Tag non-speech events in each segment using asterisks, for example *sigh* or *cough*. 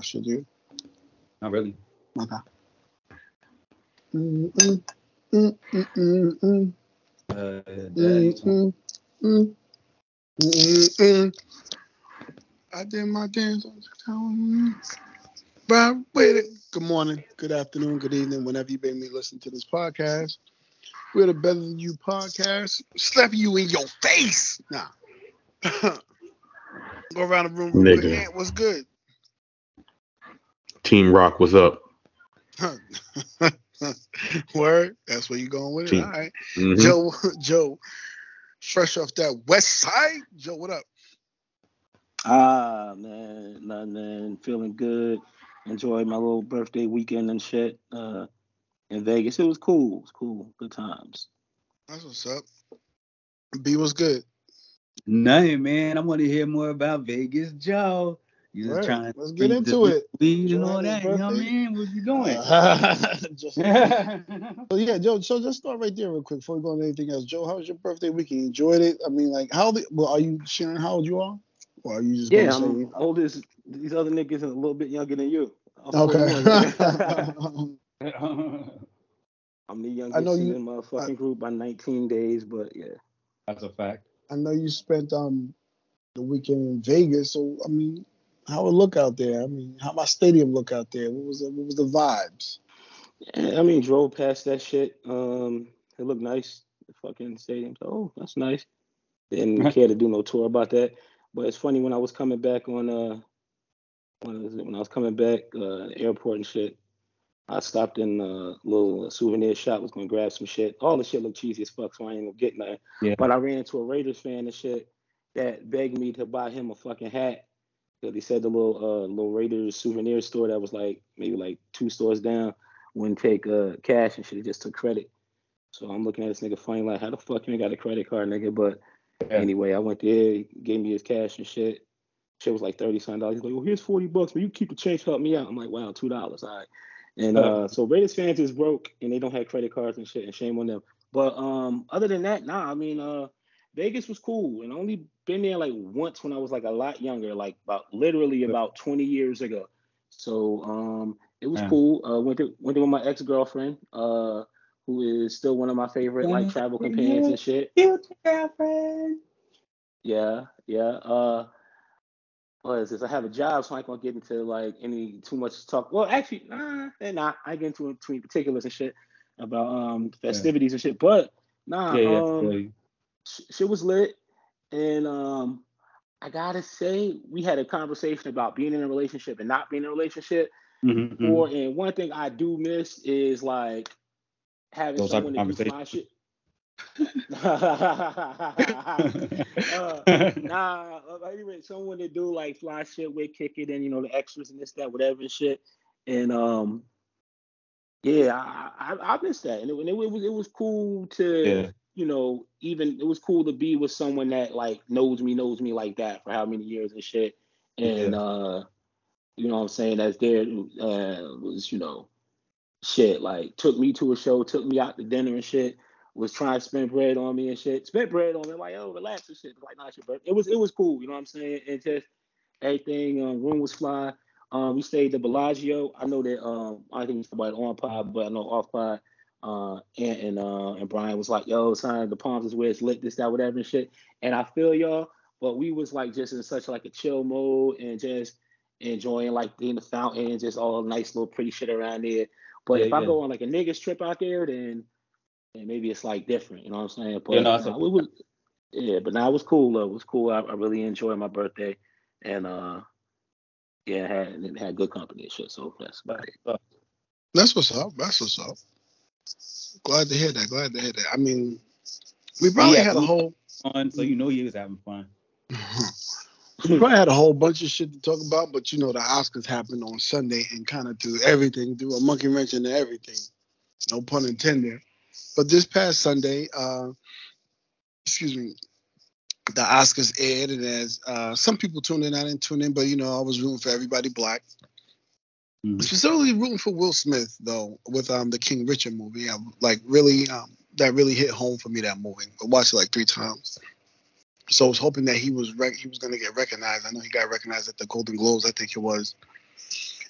Should you? Not really. Okay. Uh. I did my dance on the town. Right with it. Good morning, good afternoon, good evening, whenever you may be listening to this podcast. We're the Better Than You podcast. Slap you in your face. Nah. Go around the room. Nigga. What's good? Team Rock was up. *laughs* Word. That's where you going with it. Team. All right. Mhm. Joe, *laughs* Joe, fresh off that west side. Joe, what up? Ah man, nah, man, feeling good. Enjoyed my little birthday weekend and shit. Uh, in Vegas, it was cool. It was cool. Good times. That's what's up. B was good. Nothing, man. I want to hear more about Vegas Joe. You just Right, trying to let's get into the it. Weed and Joe all had his that. You know what I birthday. mean? What you doing? *laughs* Just- *laughs* so yeah, Joe. So just start right there real quick before we go into anything else. Joe, how was your birthday weekend? You enjoyed it? I mean, like, how old? Well, are you sharing how old you are, or are you just Yeah, gonna I'm old as these other niggas and a little bit younger than you. I'm Okay. *laughs* I'm the youngest I know in my fucking motherfucking group by 19 days, but yeah. That's a fact. I know you spent um the weekend in Vegas. So I mean, how it look out there? I mean, how my stadium look out there? What was the, what was the vibes? Yeah, I mean, drove past that shit. Um, it looked nice. The fucking stadium. So, Oh, that's nice. Didn't care to do no tour about that. But it's funny when I was coming back on uh, when was it? When I was coming back uh, airport and shit. I stopped in a little souvenir shop. Was gonna grab some shit. All the shit looked cheesy as fuck, so I ain't gonna get nothing. Yeah. But I ran into a Raiders fan and shit that begged me to buy him a fucking hat. He said the little uh little Raiders souvenir store that was like maybe like two stores down wouldn't take uh cash and shit. He just took credit. So I'm looking at this nigga funny like, how the fuck you ain't got a credit card, nigga? But Yeah. anyway, I went there, he gave me his cash and shit. Shit was like thirty something dollars. He's like, well, here's forty bucks, but you keep the change, help me out. I'm like, wow, two dollars, all right. And uh, so Raiders fans is broke and they don't have credit cards and shit, and shame on them. But um, other than that, nah, I mean, uh, Vegas was cool, and only been there like once when I was like a lot younger, like about literally about 20 years ago. So um, it was Yeah. cool. Uh, went to went there with my ex girlfriend, uh, who is still one of my favorite like travel companions and shit. Future girlfriend. Yeah, yeah. Uh, what is this? I have a job, so I ain't gonna get into like any too much talk. Well, actually, nah, they're not. I get into between particulars and shit about um festivities and shit. But nah, Yeah, yeah. um, yeah. sh- shit was lit, and um, I gotta say, we had a conversation about being in a relationship and not being in a relationship. Mhm, mhm. Or and one thing I do miss is like having Those someone to do fly shit. uh, *laughs* *laughs* nah, anyway, someone to do like fly shit with, kick it, and you know the extras and this, that, whatever and shit. And um, yeah, I I, I missed that, and it, and it, was it was cool to Yeah. You know even it was cool to be with someone that like knows me, knows me like that for how many years and shit. And uh, you know what I'm saying? That's there uh, was you know shit like took me to a show, took me out to dinner and shit was trying to spend bread on me and shit. Spent bread on me, like, oh, relax and shit. Like, nah, shit, but it was it was cool, you know what I'm saying? And just everything, um, room was fly. Um, we stayed at Bellagio. I know that um, I think it's about on pod, but I know off pod. Uh, and and uh, and Brian was like, yo, son, the palms is where it's lit, this, that, whatever and shit. And I feel y'all, but we was like just in such like a chill mode and just enjoying like being the fountain, and just all nice little pretty shit around there. But Yeah, if I go on like a niggas trip out there, then and maybe it's like different, you know what I'm saying? But Yeah, no, it's nah, it was, yeah, but now it was cool though. It was cool. I, I really enjoyed my birthday, and uh, yeah, had and had good company and shit. So that's about it. That's what's up. That's what's up. Glad to hear that. Glad to hear that. I mean, we probably Yeah, had a whole Fun, so you know he was having fun. *laughs* we probably had a whole bunch of shit to talk about, but you know the Oscars happened on Sunday and kind of threw everything, threw a monkey wrench into everything. No pun intended. But this past Sunday, uh, excuse me, the Oscars aired, and as uh, some people tuned in, I didn't tune in, but you know I was rooting for everybody black. Mhm. Specifically rooting for Will Smith though, with um the King Richard movie. I, like really, um, that really hit home for me. That movie, I watched it like three times. So I was hoping that he was rec- he was gonna get recognized. I know he got recognized at the Golden Globes, I think it was.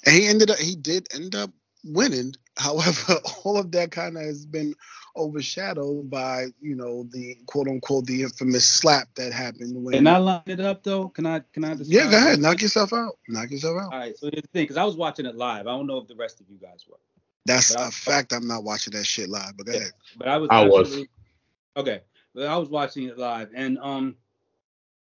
and he ended up he did end up winning. *laughs* However, *laughs* all of that kind of has been overshadowed by you know the quote unquote the infamous slap that happened when. Can I line it up though? Can I? Can I? Yeah, go ahead. Knock yourself out. Knock yourself out. All right. So here's the thing, because I was watching it live. I don't know if the rest of you guys were. That's But a I- fact. I'm not watching that shit live. But go Yeah. ahead. But I was. I was. Okay, but I was watching it live, and um,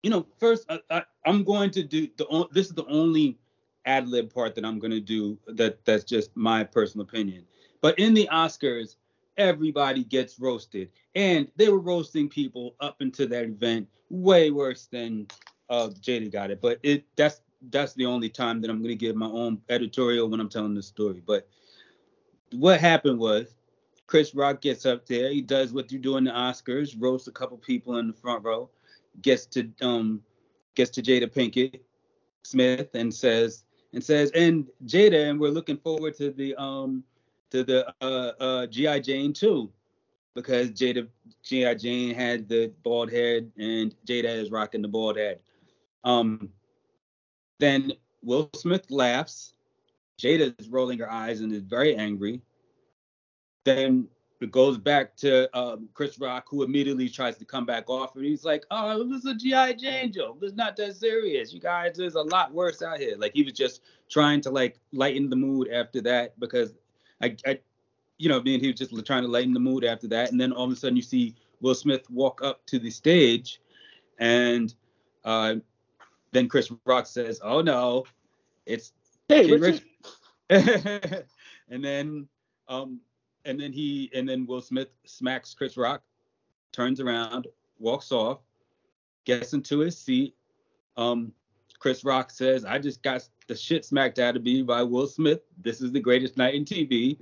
you know, first I, I, I'm going to do the. on- This is the only ad lib part that I'm to do. That that's just my personal opinion. But in the Oscars, everybody gets roasted, and they were roasting people up into that event way worse than uh, Jada got it. But it that's that's the only time that I'm to give my own editorial when I'm telling the story. But what happened was Chris Rock gets up there. He does what you do in the Oscars, roasts a couple people in the front row, gets to um gets to Jada Pinkett Smith and says and says and Jada and we're looking forward to the um to the uh uh GI Jane too because Jada GI Jane had the bald head and Jada is rocking the bald head. Um then Will Smith laughs. Jada is rolling her eyes and is very angry then it goes back to um, Chris Rock, who immediately tries to come back off, and he's like, "Oh, it was a GI Jane joke. It's not that serious. You guys, there's a lot worse out here." Like he was just trying to like lighten the mood after that because I, I you know, I mean, he was just trying to lighten the mood after that, and then all of a sudden you see Will Smith walk up to the stage, and uh, then Chris Rock says, "Oh no, it's Hey, Richard. *laughs* And then um and then he and then Will Smith smacks Chris Rock, turns around, walks off, gets into his seat. Um Chris Rock says, I just got the shit smacked out of me by Will Smith. This is the greatest night in TV.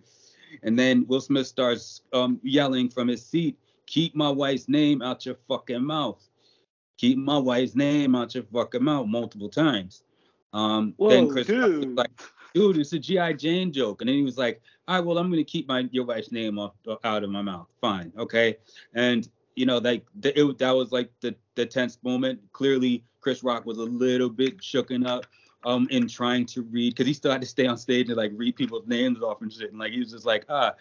And then Will Smith starts um, yelling from his seat, keep my wife's name out your fucking mouth. Keep my wife's name out your fucking mouth multiple times. Um, then Whoa, Chris Rock like, dude, it's a GI Jane joke. And then he was like, all right, well, I'm gonna keep my your wife's name off out of my mouth. Fine, okay. And you know, like the, it, that was like the the tense moment. Clearly, Chris Rock was a little bit shooken up um in trying to read because he still had to stay on stage and like read people's names off and shit. And like he was just like, ah,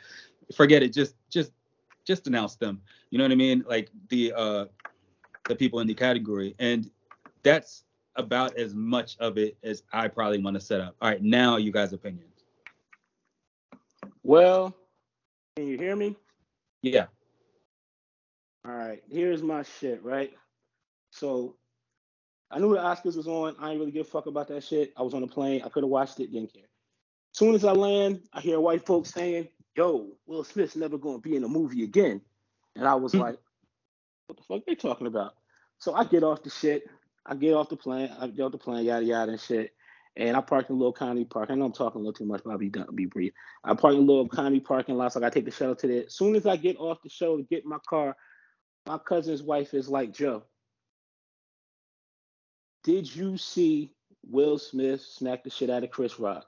forget it, just just just announce them. You know what I mean? Like the uh the people in the category. And that's about as much of it as I probably want to set up. All right, now you guys' opinions. Well, can you hear me? Yeah. All right, here's my shit, right? So I knew the Oscars was on. I ain't really give a fuck about that shit. I was on a plane. I could have watched it, didn't care. Soon as I land, I hear white folks saying, Yo, Will Smith's never gonna be in a movie again. And I was Hmm. like, What the fuck they talking about? So I get off the shit. I get off the plane. I get off the plane, yada yada and shit. And I park in little county park. I know I'm talking a little too much, but I'll be done, be brief. I park in little county parking lot, so I gotta take the shuttle to there. As soon as I get off the shuttle to get my car, my cousin's wife is like, Joe, did you see Will Smith smack the shit out of Chris Rock?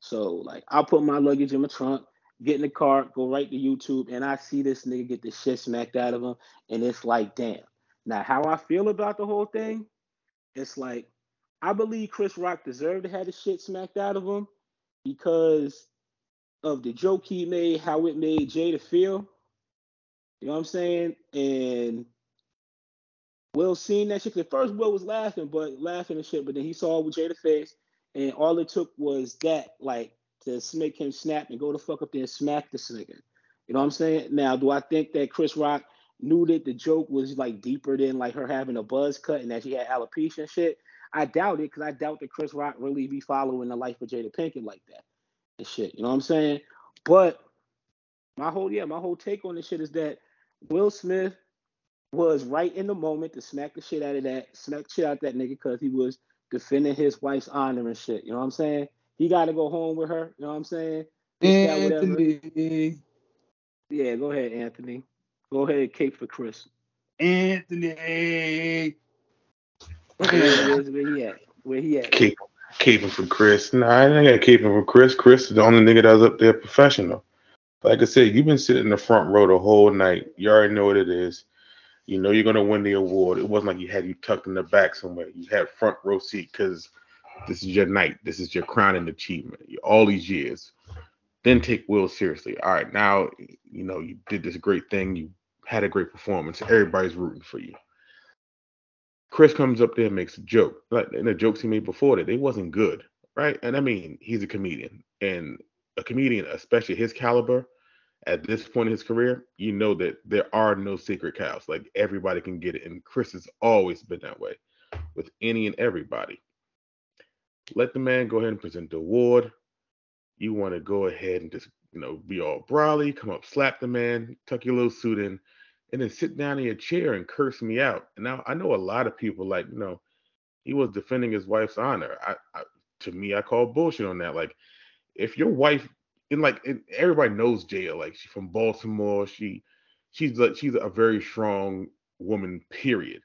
So like I put my luggage in my trunk, get in the car, go right to YouTube, and I see this nigga get the shit smacked out of him, and it's like, damn. Now how I feel about the whole thing, it's like I believe Chris Rock deserved to have the shit smacked out of him because of the joke he made, how it made Jada feel. You know what I'm saying? And Will seen that shit. At first, Will was laughing, but laughing and shit. But then he saw with Jada face, and all it took was that, like, to make him snap and go the fuck up there and smack this nigga. You know what I'm saying? Now, do I think that Chris Rock knew that the joke was like deeper than like her having a buzz cut and that she had alopecia and shit? I doubt it because I doubt that Chris Rock really be following the life of Jada Pinkett like that and shit. You know what I'm saying? But my whole yeah, my whole take on this shit is that Will Smith was right in the moment to smack the shit out of that, smack shit out that nigga because he was defending his wife's honor and shit. You know what I'm saying? He got to go home with her. You know what I'm saying? This, that, whatever. Anthony. Yeah, go ahead, Anthony. Go ahead, cape for Chris. Anthony. Where's- where he at? Where he at? Keep keep him for Chris. Nah, I ain't gotta keep him for Chris. Chris is the only nigga that was up there professional. Like I said, you've been sitting in the front row the whole night. You already know what it is. You know you're gonna win the award. It wasn't like you had you tucked in the back somewhere. You had front row seat because This is your night. This is your crowning achievement. All these years. Then take Will seriously. All right, now you know you did this great thing. You had a great performance. Everybody's rooting for you. Chris comes up there and makes a joke. Like and the jokes he made before that, they wasn't good, right? And I mean, he's a comedian, and a comedian, especially his caliber, at this point in his career, you know that there are no secret cows. Like everybody can get it, and Chris has always been that way with any and everybody. Let the man go ahead and present the award. You want to go ahead and just you know be all brawly, come up, slap the man, tuck your little suit in, and then sit down in your chair and curse me out. And now I know a lot of people like, you know, he was defending his wife's honor. I, I to me, I call bullshit on that. Like, if your wife and like and everybody knows Jada, like she's from Baltimore. She she's like she's a very strong woman, period.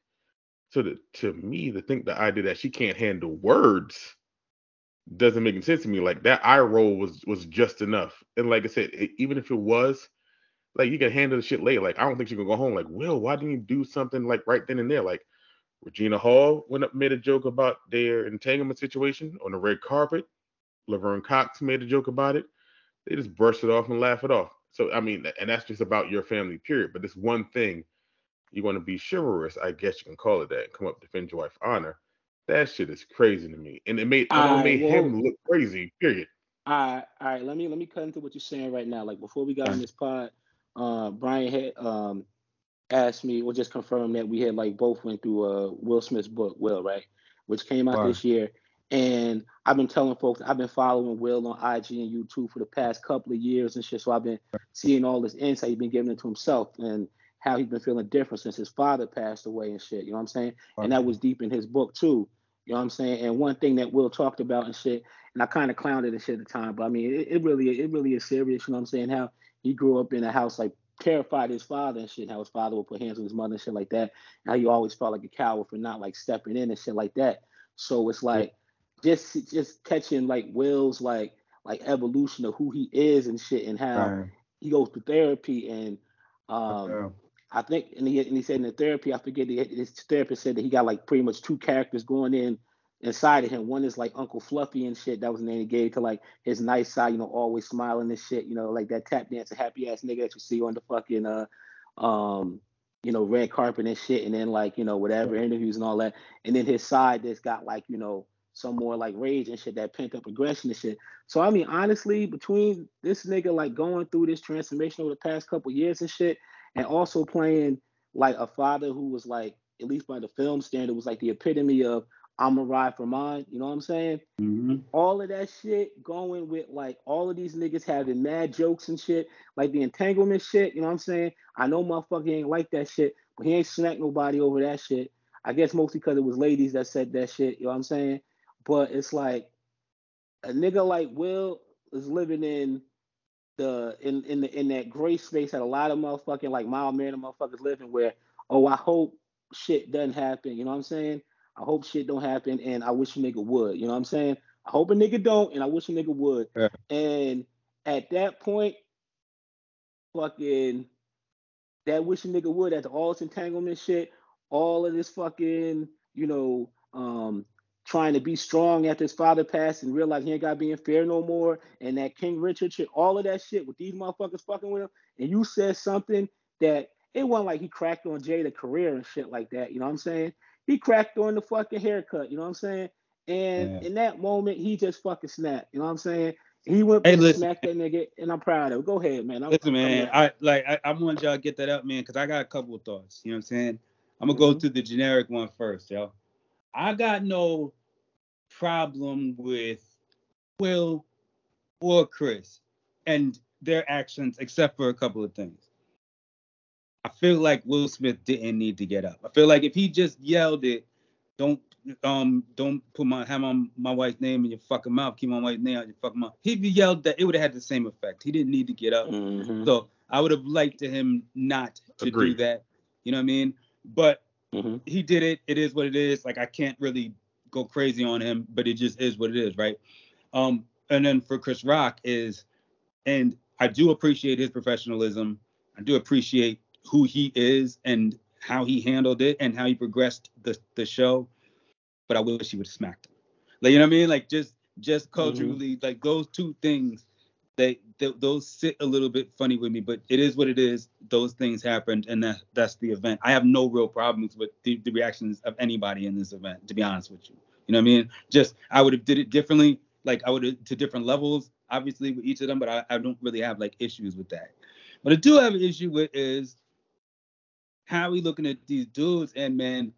So to, to me, to think the idea that she can't handle words doesn't make any sense to me. Like that eye roll was was just enough. And like I said, it, even if it was, like you can handle the shit later. Like I don't think she can go home. Like, Will, why didn't you do something like right then and there? Like Regina Hall went up made a joke about their entanglement situation on the red carpet. Laverne Cox made a joke about it. They just brush it off and laugh it off. So I mean, and that's just about your family, period. But this one thing, you want to be chivalrous, I guess you can call it that, and come up defend your wife's honor. That shit is crazy to me, and it made it made well, him look crazy. Period. All right, all right. Let me let me cut into what you're saying right now. Like before we got on this pod, uh, Brian had um asked me or just confirmed that we had like both went through uh Will Smith's book, Will, right, which came out this year. And I've been telling folks I've been following Will on IG and YouTube for the past couple of years and shit. So I've been seeing all this insight he's been giving it to himself and how he's been feeling different since his father passed away and shit. You know what I'm saying? And that was deep in his book too. You know what I'm saying? And one thing that Will talked about and shit, and I kind of clowned it and shit at the time, but I mean, it, it, really, it really is serious. You know what I'm saying? How he grew up in a house like terrified his father and shit. How his father would put hands on his mother and shit like that. How he always felt like a coward for not like stepping in and shit like that. So it's like just just catching like Will's like like evolution of who he is and shit and how right. he goes to therapy and um I think and he and he said in the therapy I forget his therapist said that he got like pretty much two characters going in inside of him. One is like Uncle Fluffy and shit. That was the name he gave to like his nice side, you know, always smiling and shit, you know, like that tap dancer, happy ass nigga that you see on the fucking uh um you know red carpet and shit and then like you know whatever interviews and all that and then his side that's got like you know some more like rage and shit, that pent up aggression and shit. So I mean, honestly, between this nigga like going through this transformation over the past couple years and shit, and also playing like a father who was like, at least by the film standard, was like the epitome of I'm a ride for mine. You know what I'm saying? Mm-hmm. All of that shit going with like all of these niggas having mad jokes and shit, like the entanglement shit. You know what I'm saying? I know motherfucker ain't like that shit, but he ain't smacked nobody over that shit. I guess mostly because it was ladies that said that shit. You know what I'm saying? But it's like a nigga like Will is living in the in in the in that gray space that a lot of motherfucking like mild mannered motherfuckers living where, oh, I hope shit doesn't happen. You know what I'm saying? I hope shit don't happen and I wish a nigga would. You know what I'm saying? I hope a nigga don't and I wish a nigga would. Yeah. And at that point, fucking that wish a nigga would after all this entanglement shit, all of this fucking, you know, um, trying to be strong after his father passed and realize he ain't got being fair no more. And that King Richard shit, all of that shit with these motherfuckers fucking with him. And you said something that it wasn't like he cracked on Jada career and shit like that. You know what I'm saying? He cracked on the fucking haircut. You know what I'm saying? And yeah. in that moment, he just fucking snapped. You know what I'm saying? He went hey, and smacked that nigga, and I'm proud of. Go ahead, man. I'm, listen, man. I like. I, I want y'all to get that up, man, because I got a couple of thoughts. You know what I'm saying? I'm gonna mm-hmm. go through the generic one first, yo. I got no problem with Will or Chris and their actions, except for a couple of things. I feel like Will Smith didn't need to get up. I feel like if he just yelled it, don't um don't put my have my, my wife's name in your fucking mouth, keep my wife's name out your fucking mouth. If he yelled that, it would have had the same effect. He didn't need to get up. Mm-hmm. So I would have liked to him not to Agreed. do that. You know what I mean? But mm-hmm. he did it. It is what it is. Like I can't really go crazy on him, but it just is what it is, right? Um, and then for Chris Rock is, and I do appreciate his professionalism. I do appreciate who he is and how he handled it and how he progressed the the show. But I wish he would have smacked him. Like you know what I mean? Like just just culturally, mm-hmm. like those two things, they, they, those sit a little bit funny with me. But it is what it is. Those things happened, and that that's the event. I have no real problems with the, the reactions of anybody in this event, to be honest with you. You know what I mean? Just I would have did it differently. Like I would have to different levels, obviously with each of them, but I, I don't really have like issues with that. What I do have an issue with is how we looking at these dudes and man,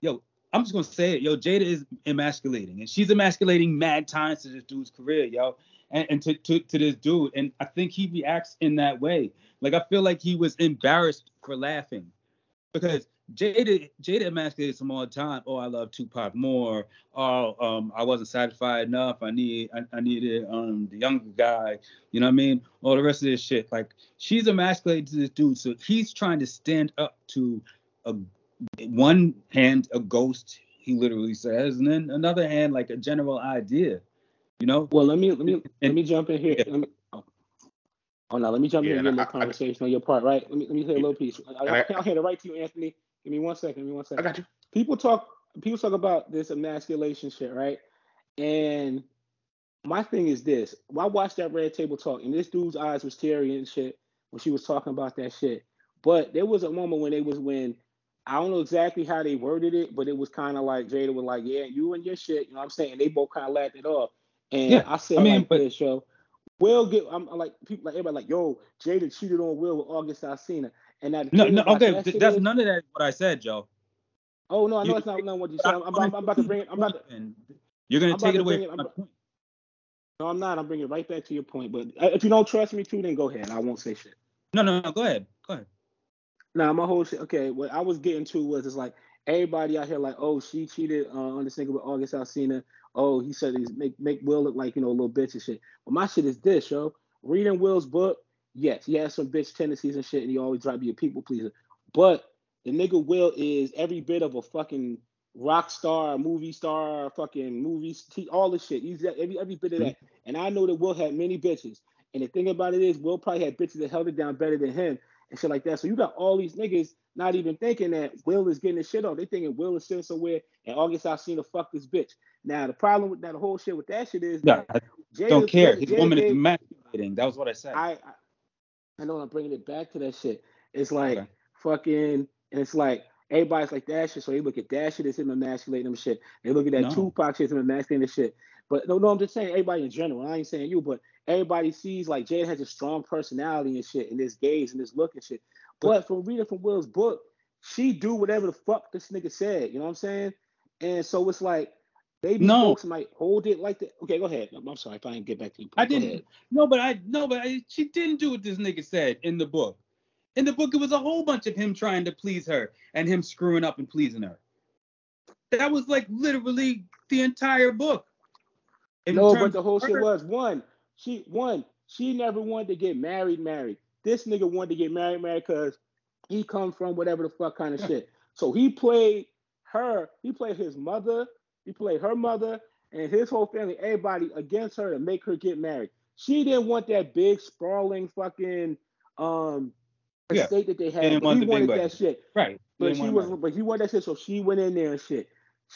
yo, I'm just gonna say it, yo, Jada is emasculating, and she's emasculating mad times to this dude's career, yo, and, and to, to to this dude, and I think he reacts in that way. Like I feel like he was embarrassed for laughing, because Jada Jada emasculates him all the time. Oh, I love Tupac more. Oh, um, I wasn't satisfied enough. I need I, I needed um the younger guy. You know what I mean? All the rest of this shit. Like she's emasculating to this dude, so he's trying to stand up to a one hand a ghost. He literally says, and then another hand like a general idea. You know? Well, let me let me and, *laughs* let me jump in here. Yeah. Let me, oh. oh no, let me jump yeah, in here. a little conversation I, on your part, right? Let me let me say a little piece. I, I, I'll hand it right to you, Anthony Give me one second. Give me one second. I got you. People talk. People talk about this emasculation shit, right? And my thing is this: I watched that Red Table talk, and this dude's eyes was teary and shit when she was talking about that shit. But there was a moment when they was when I don't know exactly how they worded it, but it was kind of like Jada was like, "Yeah, you and your shit," you know what I'm saying? they both kind of laughed it off. And yeah, I said, I mean, like but, this, yo, Will get. I'm like people like everybody like, "Yo, Jada cheated on Will with August Alsina." And that no, no, okay, that that's is, none of that. What I said, Joe. Oh no, I know you, it's not none what you said. I'm, I'm, I'm, about to bring it. I'm about to. You're gonna I'm take it away. It, no, I'm not. I'm bringing it right back to your point. But uh, if you don't trust me too, then go ahead. I won't say shit. No, no, no. Go ahead. Go ahead. Now my whole shit. Okay, what I was getting to was it's like everybody out here like, oh, she cheated uh, on this nigga with August Alsina. Oh, he said he's make make Will look like you know a little bitch and shit. But my shit is this, yo. Reading Will's book, yes, he has some bitch tendencies and shit, and he always try to be a people pleaser. But the nigga Will is every bit of a fucking rock star, movie star, fucking movies, all this shit. He's every every bit of that. Mm-hmm. And I know that Will had many bitches. And the thing about it is, Will probably had bitches that held it down better than him and shit like that. So you got all these niggas not even thinking that Will is getting the shit on. They thinking Will is sitting somewhere and August Alsina to fuck this bitch. Now the problem with that whole shit with that shit is yeah, I don't care. His woman is emasculating. That was what I said. I, I I know I'm bringing it back to that shit. It's like okay. fucking, and it's like everybody's like that shit. So they look at that shit as him emasculating them shit. They look at that no. Tupac shit as him emasculating the shit. But no, no, I'm just saying everybody in general. I ain't saying you, but everybody sees like Jada has a strong personality and shit, and this gaze and this look and shit. But from reading from Will's book, she do whatever the fuck this nigga said. You know what I'm saying? And so it's like Maybe no. folks might hold it like that. Okay, go ahead. I'm, sorry if I didn't get back to you. I didn't. No, but I no, but I, she didn't do what this nigga said in the book. In the book, it was a whole bunch of him trying to please her and him screwing up and pleasing her. That was like literally the entire book. In no, but the whole shit was one. She one. She never wanted to get married. Married. This nigga wanted to get married. Married because he come from whatever the fuck kind of shit. So he played her. He played his mother he played her mother and his whole family, everybody against her to make her get married. She didn't want that big sprawling fucking um yeah. estate that they had. He wanted that shit. Right. But she was but he wanted that shit, so she went in there and shit.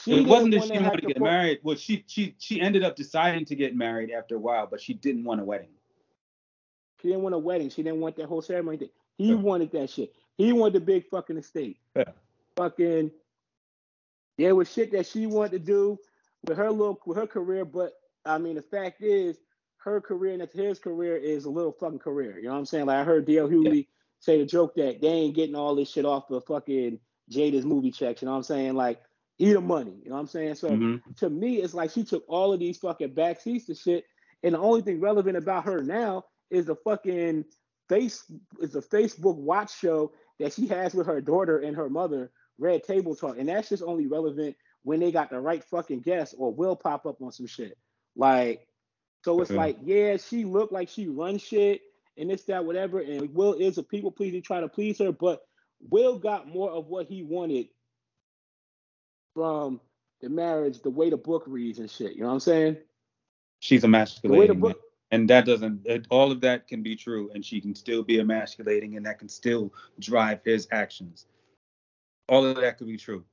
She it wasn't that she wanted to get married. Well, she she she ended up deciding to get married after a while, but she didn't want a wedding. She didn't want a wedding. She didn't want that whole ceremony thing. He yeah. wanted that shit. He wanted the big fucking estate. Yeah. Fucking there was shit that she wanted to do with her look with her career, but I mean the fact is her career and his career is a little fucking career. You know what I'm saying? Like I heard DL Hughley yeah. say the joke that they ain't getting all this shit off of fucking Jada's movie checks. You know what I'm saying? Like eat the money. You know what I'm saying? So mm-hmm. to me, it's like she took all of these fucking backseats to shit, and the only thing relevant about her now is a fucking face is a Facebook watch show that she has with her daughter and her mother Red Table Talk, and that's just only relevant when they got the right fucking guest or will pop up on some shit. Like, so it's like, yeah, she looked like she run shit and this, that, whatever. And Will is a people pleaser, trying to please her, but Will got more of what he wanted from the marriage, the way the book reads and shit. You know what I'm saying? She's emasculating. Book, and that doesn't, all of that can be true, and she can still be emasculating, and that can still drive his actions all of that could be true.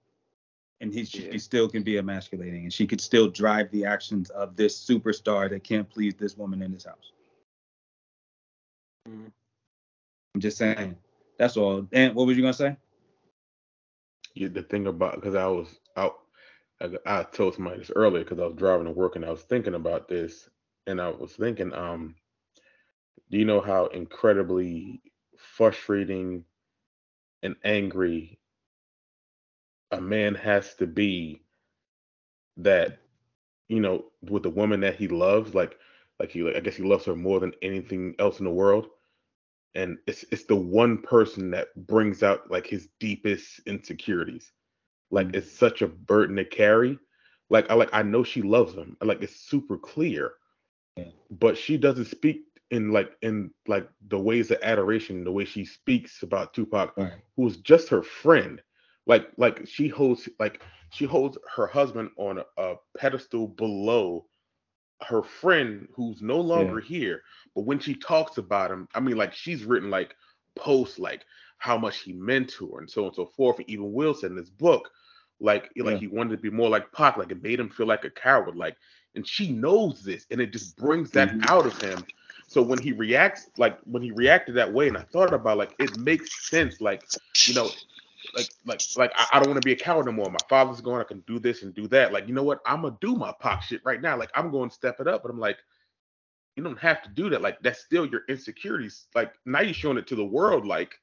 and he she Yeah. still can be emasculating, and she could still drive the actions of this superstar that can't please this woman in this house. Mhm. I'm just saying. That's all. And what was you gonna say? Yeah, the thing about because I was out, I, I told somebody this earlier because I was driving to work and I was thinking about this, and I was thinking, um, do you know how incredibly frustrating and angry a man has to be that you know with the woman that he loves, like like he I guess he loves her more than anything else in the world and it's it's the one person that brings out like his deepest insecurities like Mhm. it's such a burden to carry like i like i know she loves him like it's super clear. But she doesn't speak in like in like the ways of adoration the way she speaks about tupac Right. who's just her friend. Like like she holds like she holds her husband on a, a pedestal below her friend who's no longer here. But when she talks about him i mean like she's written like posts like how much he meant to her and so on and so forth. And even will said in his book like like Yeah. he wanted to be more like Pac, like it made him feel like a coward. Like and she knows this and it just brings that Mhm. out of him so when he reacts like when he reacted that way and i thought about like it makes sense like you know like like like I, I don't want to be a coward no more. My father's going, I can do this and do that. Like, you know what? I'm gonna do my pop shit right now. Like I'm going to step it up. But I'm like, you don't have to do that. Like that's still your insecurities. Like now you're showing it to the world. Like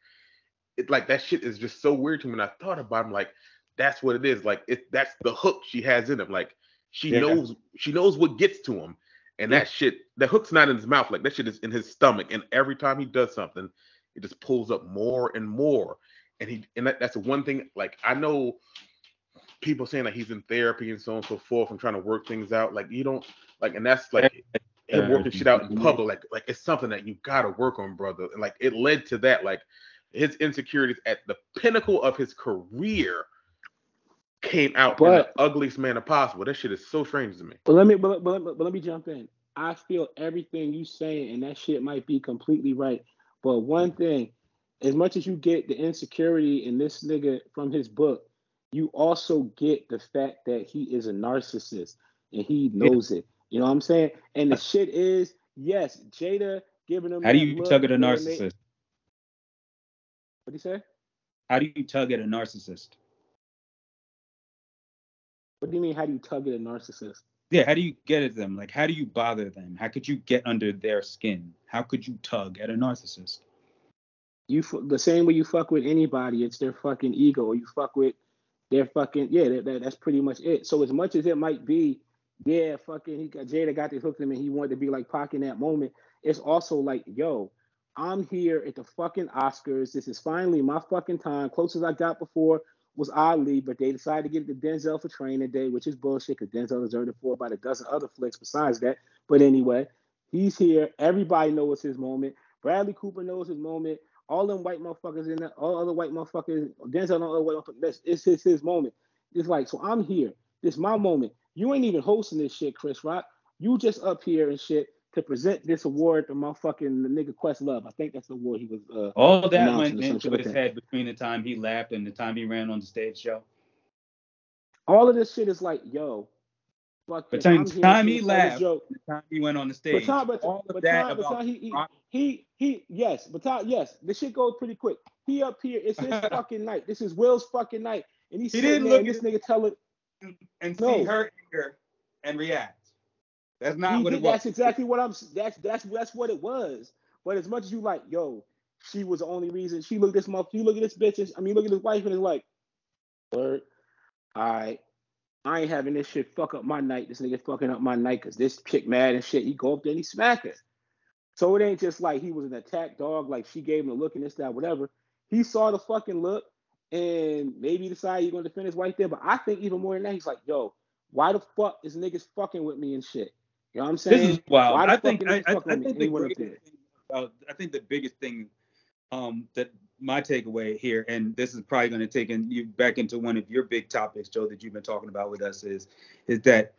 it like that shit is just so weird to me. And I thought about it, I'm like, that's what it is. Like it that's the hook she has in him. Like she Yeah. knows she knows what gets to him. And Yeah. that shit, that hook's not in his mouth. Like that shit is in his stomach. And every time he does something, it just pulls up more and more. And he and that, that's the one thing. Like I know people saying that he's in therapy and so on and so forth and trying to work things out. Like you don't like, and that's like him working shit out in public. Like like it's something that you gotta work on, brother. And like it led to that. Like his insecurities at the pinnacle of his career came out in the ugliest manner possible. That shit is so strange to me. But let me but, but, but let me jump in. I feel everything you saying, and that shit might be completely right. But one thing, as much as you get the insecurity in this nigga from his book, you also get the fact that he is a narcissist and he knows it. You know what I'm saying? And the shit is, yes, Jada giving him. How do you look tug at a narcissist? What do you say? How do you tug at a narcissist? What do you mean? How do you tug at a narcissist? Yeah, how do you get at them? Like, how do you bother them? How could you get under their skin? How could you tug at a narcissist? You the same way you fuck with anybody, it's their fucking ego. Or you fuck with their fucking yeah. That, that, that's pretty much it. So as much as it might be, yeah, fucking he got Jada got this hooked him and he wanted to be like Pac in that moment. It's also like, yo, I'm here at the fucking Oscars. This is finally my fucking time. Closest I got before was Ali, but they decided to give it to Denzel for Training Day, which is bullshit because Denzel deserved it for about a dozen other flicks besides that. But anyway, he's here. Everybody knows his moment. Bradley Cooper knows his moment. All them white motherfuckers in there, all other white motherfuckers, Denzel all other white motherfuckers, that's, it's, his his moment. It's like, so I'm here. This is my moment. You ain't even hosting this shit, Chris Rock. You just up here and shit to present this award to motherfucking the nigga Questlove. I think that's the award he was. Uh, All that went into like his head between the time he laughed and the time he ran on the stage show. all of this shit is like, yo, fuck. Between the time he and the time he went on the stage. Tom, but, all of that but about he, he, he, he, yes, but Tom, yes, the shit goes pretty quick. He up here, it's his *laughs* fucking night. This is Will's fucking night, and he's He sitting didn't there, look and at this nigga telling. and No. see her anger and react. That's not He what it was. That's exactly what I'm. That's that's that's what it was. But as much as you like, yo, she was the only reason. She looked this month. You look at this bitch. and- I mean, look at his wife, and it's like, word. All right, I ain't having this shit fuck up my night. This nigga fucking up my night because this chick mad and shit. He go up there and he smack her. So it ain't just like he was an attack dog. Like she gave him a look and this that whatever. He saw the fucking look and maybe decided he's gonna defend his wife there. But I think even more than that, he's like, yo, why the fuck is niggas fucking with me and shit? You know what I'm saying? This is wild. I think I, I, I think the he went greatest thing about, I think the biggest thing um, that my takeaway here, and this is probably going to take in you back into one of your big topics, Joe, that you've been talking about with us, is is that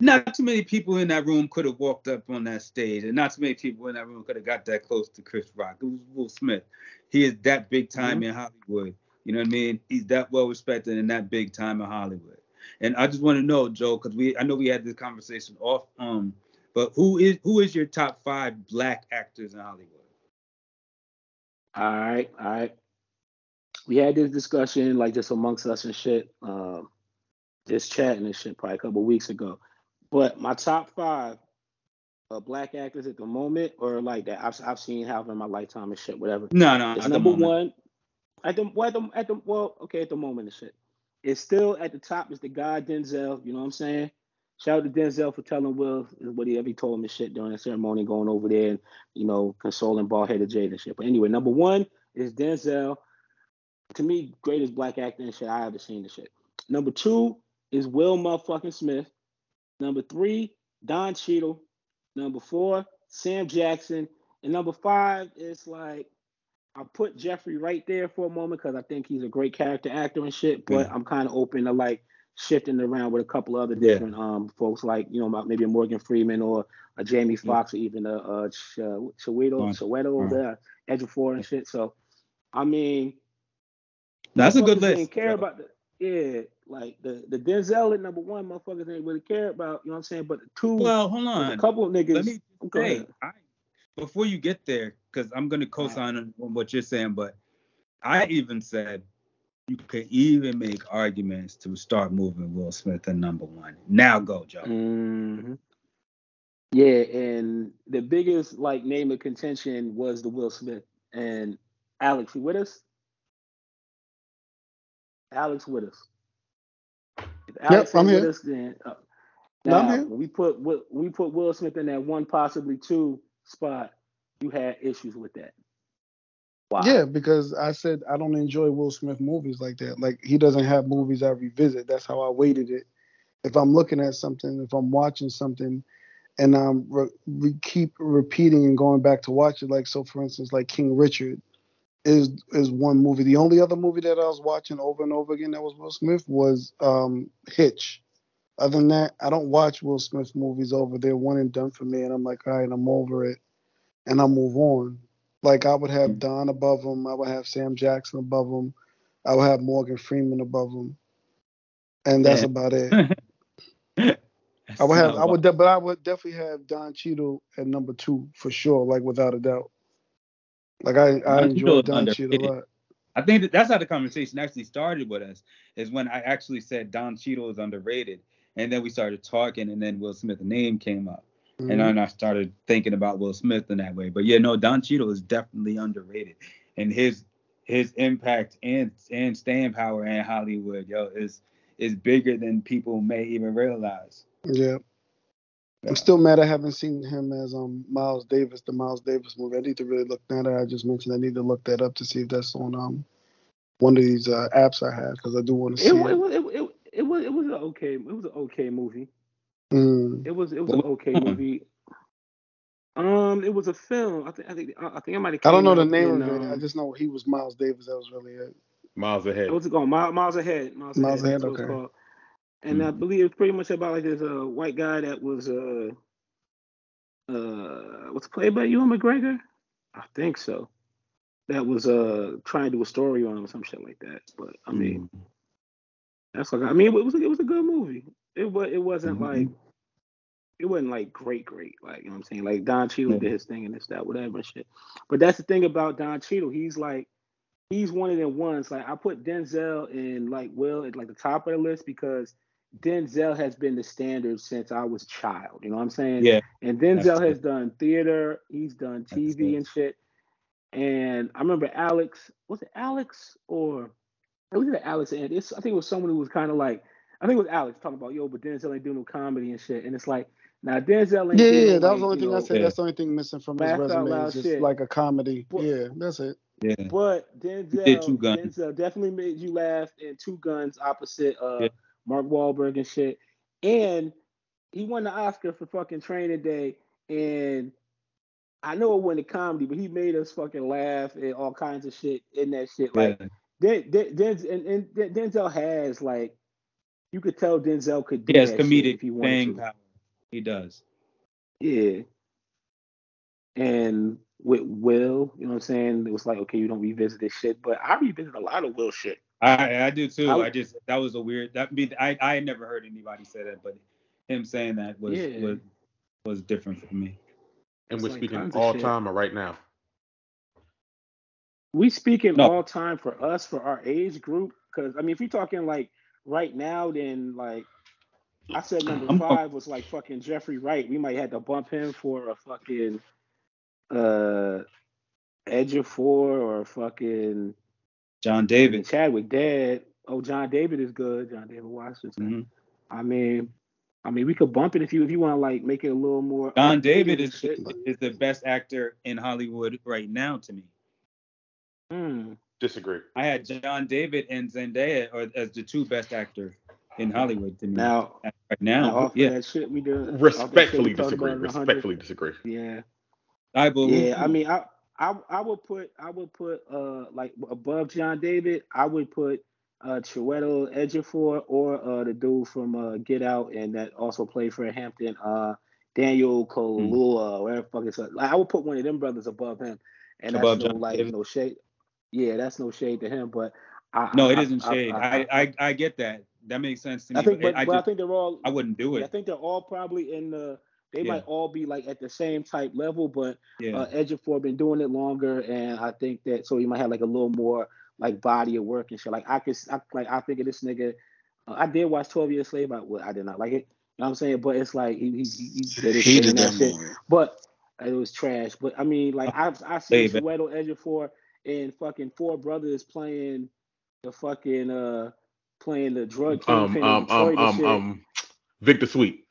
not too many people in that room could have walked up on that stage, and not too many people in that room could have got that close to Chris Rock. It was Will Smith. He is that big time in Hollywood. You know what I mean? He's that well respected and that big time in Hollywood. And I just want to know, Joe, because we I know we had this conversation off um, but who is who is your top five black actors in Hollywood? All right, all right. We had this discussion like just amongst us and shit, um, just chatting and shit probably a couple weeks ago. But my top five uh, black actors at the moment, or like that I've I've seen half in my lifetime and shit, whatever. No, no. It's number one at the well, at the at the well, okay, at the moment and shit. It's still at the top is the guy Denzel. You know what I'm saying? Shout out to Denzel for telling Will what he ever told him and shit during the ceremony, going over there and you know consoling bald headed Jade and shit. But anyway, number one is Denzel. To me, greatest black actor and shit I ever seen the shit. Number two is Will motherfucking Smith. Number three, Don Cheadle. Number four, Sam Jackson. And number five is like I put Jeffrey Wright there for a moment because I think he's a great character actor and shit. But yeah. I'm kind of open to like shifting around with a couple other different yeah. um folks like you know maybe a Morgan Freeman or a Jamie Foxx yeah. or even a, a Ch- Chiwetel Soweto there, Ejiofor and shit. So I mean, that's a good list. Didn't care about the yeah, like the the Denzel at number one, motherfuckers didn't really care about. You know what I'm saying? But the two, well, hold on, a couple of niggas. Let me say, I, before you get there, because I'm gonna co-sign on what you're saying, but I even said you could even make arguments to start moving Will Smith in number one. Now go, Joe. Mm-hmm. Yeah, and the biggest like name of contention was the Will Smith and Alex. You with us? Alex with us. If Alex yep, I'm here. Us, then, uh, now, no, when we put we put Will Smith in that one, possibly two spot, you had issues with that. Wow. Yeah, because I said I don't enjoy Will Smith movies like that. Like he doesn't have movies I revisit. That's how I weighted it. If I'm looking at something, if I'm watching something, and I'm re- we keep repeating and going back to watch it, like so, for instance, like King Richard is is one movie. The only other movie that I was watching over and over again that was Will Smith was um, Hitch. Other than that, I don't watch Will Smith movies over. They're one and done for me, and I'm like, all right, I'm over it, and I move on. Like I would have mm. Don above him. I would have Sam Jackson above him. I would have Morgan Freeman above him, and that's about it. *laughs* I would have, I would, but I would definitely have Don Cheadle at number two for sure, like without a doubt. Like I, I enjoy Don Cheadle a lot. I think that that's how the conversation actually started with us. Is when I actually said Don Cheadle is underrated, and then we started talking, and then Will Smith's name came up. Mm-hmm. And then I started thinking about Will Smith in that way. But yeah, no, Don Cheadle is definitely underrated. And his his impact and and staying power in Hollywood, yo, is is bigger than people may even realize. Yeah. I'm still mad I haven't seen him as um Miles Davis, the Miles Davis movie. I need to really look that up. I just mentioned I need to look that up to see if that's on um one of these uh, apps I have because I do want to see it. It, it, it, it, it was it was an okay it was an okay movie. Mm. It was it was an okay movie. Um, it was a film. I think I think I think I might have. I don't know the name in, of it. Um, I just know he was Miles Davis. That was really it. Miles ahead. What's it called? Miles, Miles ahead. Miles, Miles ahead. ahead okay. And mm. I believe it's pretty much about like this uh, white guy that was uh uh was played by Ewan McGregor. I think so. That was uh trying to do a story on him or some shit like that. But I mean, mm. that's like I mean it was it was a good movie. It was it wasn't mm-hmm. like it wasn't like great, great. Like, you know what I'm saying? Like Don Cheadle yeah. did his thing and this, that, whatever shit. But that's the thing about Don Cheadle. He's like, he's one of them ones. Like I put Denzel and like Will at like the top of the list because Denzel has been the standard since I was child. You know what I'm saying? Yeah. And Denzel has done theater, he's done TV and shit. And I remember Alex, was it Alex or it was it Alex and it's I think it was someone who was kind of like I think it was Alex talking about yo, but Denzel ain't doing no comedy and shit. And it's like now Denzel ain't. Yeah, yeah, that was the only thing know, I said. Yeah. That's the only thing missing from his resume. Is just shit. like a comedy. But, yeah, that's it. Yeah. But Denzel, Denzel definitely made you laugh in Two Guns opposite uh yeah. Mark Wahlberg and shit. And he won the Oscar for fucking Training Day. And I know it wasn't a comedy, but he made us fucking laugh and all kinds of shit in that shit. Like yeah. Den, Den, and, and Denzel has like you could tell Denzel could do yes, comedic if he wanted to. Power. He does. Yeah. And with Will. You know what I'm saying? It was like, okay, you don't revisit this shit, but I revisit a lot of Will shit. I I do too. I I, just that was a weird that be I I never heard anybody say that, but him saying that was Yeah. was was different for me. And It's we're like speaking all shit. time or right now. We speaking No. all time for us for our age group because I mean, if we talking like right now, then like I said, number five was like fucking Jeffrey Wright. We might have to bump him for a fucking uh Ejiofor or fucking John David. Chadwick Dead. Oh, John David is good. John David Washington. Mhm. I mean, I mean, we could bump it if you if you want to like make it a little more. John David is shit, is the best actor in Hollywood right now to me. Hmm. Disagree. I had John David and Zendaya as the two best actors in Hollywood to me Now, right now now. Yeah, that shit we do. Respectfully talked disagree. about in the hundred- Respectfully disagree. Yeah. I believe. Yeah, I mean, I, I, I would put, I would put, uh, like above John David, I would put, uh, Chiwetel Ejiofor or uh the dude from uh Get Out and that also played for Hampton, uh, Daniel Kaluuya, whatever the fuck it's like. I would put one of them brothers above him, and that's Above no John like David? no shade. Yeah, that's no shade to him, but I, no, it isn't I- shade. I, I, I, get that. That makes sense to me. I think, but but, I, but I think they're all. I wouldn't do it. I think they're all probably in the. They Yeah. might all be like at the same type level, but Yeah. uh, Ejiofor been doing it longer, and I think that so he might have like a little more like body of work and shit. Like I could, I, like I think of this nigga. Uh, I did watch Twelve Years Slave. I, well, I did not like it. You know what I'm saying? But it's like he he, he, did He did that shit. But it was trash. But I mean, like I've I seen it. Suedo Ejiofor and fucking Four Brothers playing the fucking uh playing the drug Um, um, um, um, um, Victor Sweet.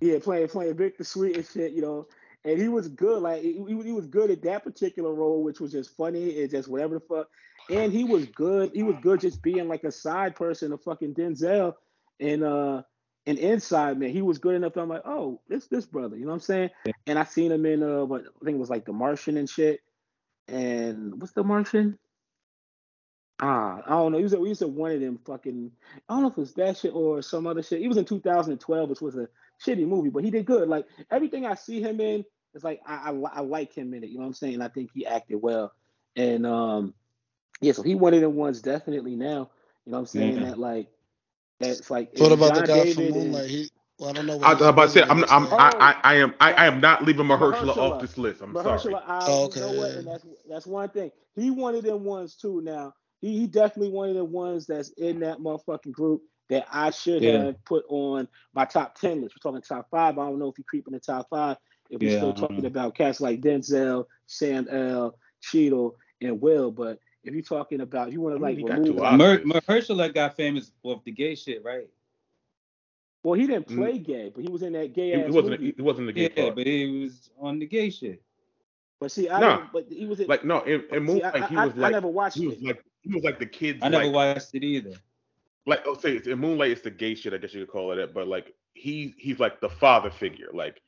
Yeah, playing playing Victor Sweet and shit, you know. And he was good. Like he, he he was good at that particular role, which was just funny and just whatever the fuck. And he was good. He was good just being like a side person of fucking Denzel and uh and inside man. He was good enough. I'm like, oh, this this brother, you know what I'm saying? And I seen him in uh what I think it was like The Martian and shit. And what's The Martian? Ah, I don't know. He was, he was at one of them fucking. I don't know if it was that shit or some other shit. He was in 2012, which was a shitty movie, but he did good. Like everything I see him in, it's like I, I, I like him in it. You know what I'm saying? I think he acted well, and um, yeah. So he one of them ones definitely now. You know what I'm saying? Yeah. That like that's like What about the John guy David from Moonlight? He, well, I don't know. I What was about to say, I'm, I'm, Oh. I, I, I am, I, I am not leaving Mahershala Mahershala. off this list. I'm sorry. Mahershala Ali, Oh, okay, you know what? And that's that's one thing. He one of them ones too. Now he, he definitely one of the ones that's in that motherfucking group that I should Yeah. have put on my top ten list. We're talking top five. I don't know if he creep in the top five. If we're Yeah, still I don't talking about cats like Denzel, Sam L, Cheadle, and Will, but if you're talking about you want to like he got remove two like, Mahershala got famous off the gay shit, right? Well he didn't Mm. play gay, but he was in that gay He, ass he wasn't, movie. he wasn't the gay Yeah, part. but he was on the gay shit. But see, I Nah. didn't, but he was in, Like no, in, in see, Moonlight, I, he I, was I like, never watched he was it. like, he was like the kids. I never like, watched it either. like oh say in Moonlight it's the gay shit, I guess you could call it that, but like he he's like the father figure. Like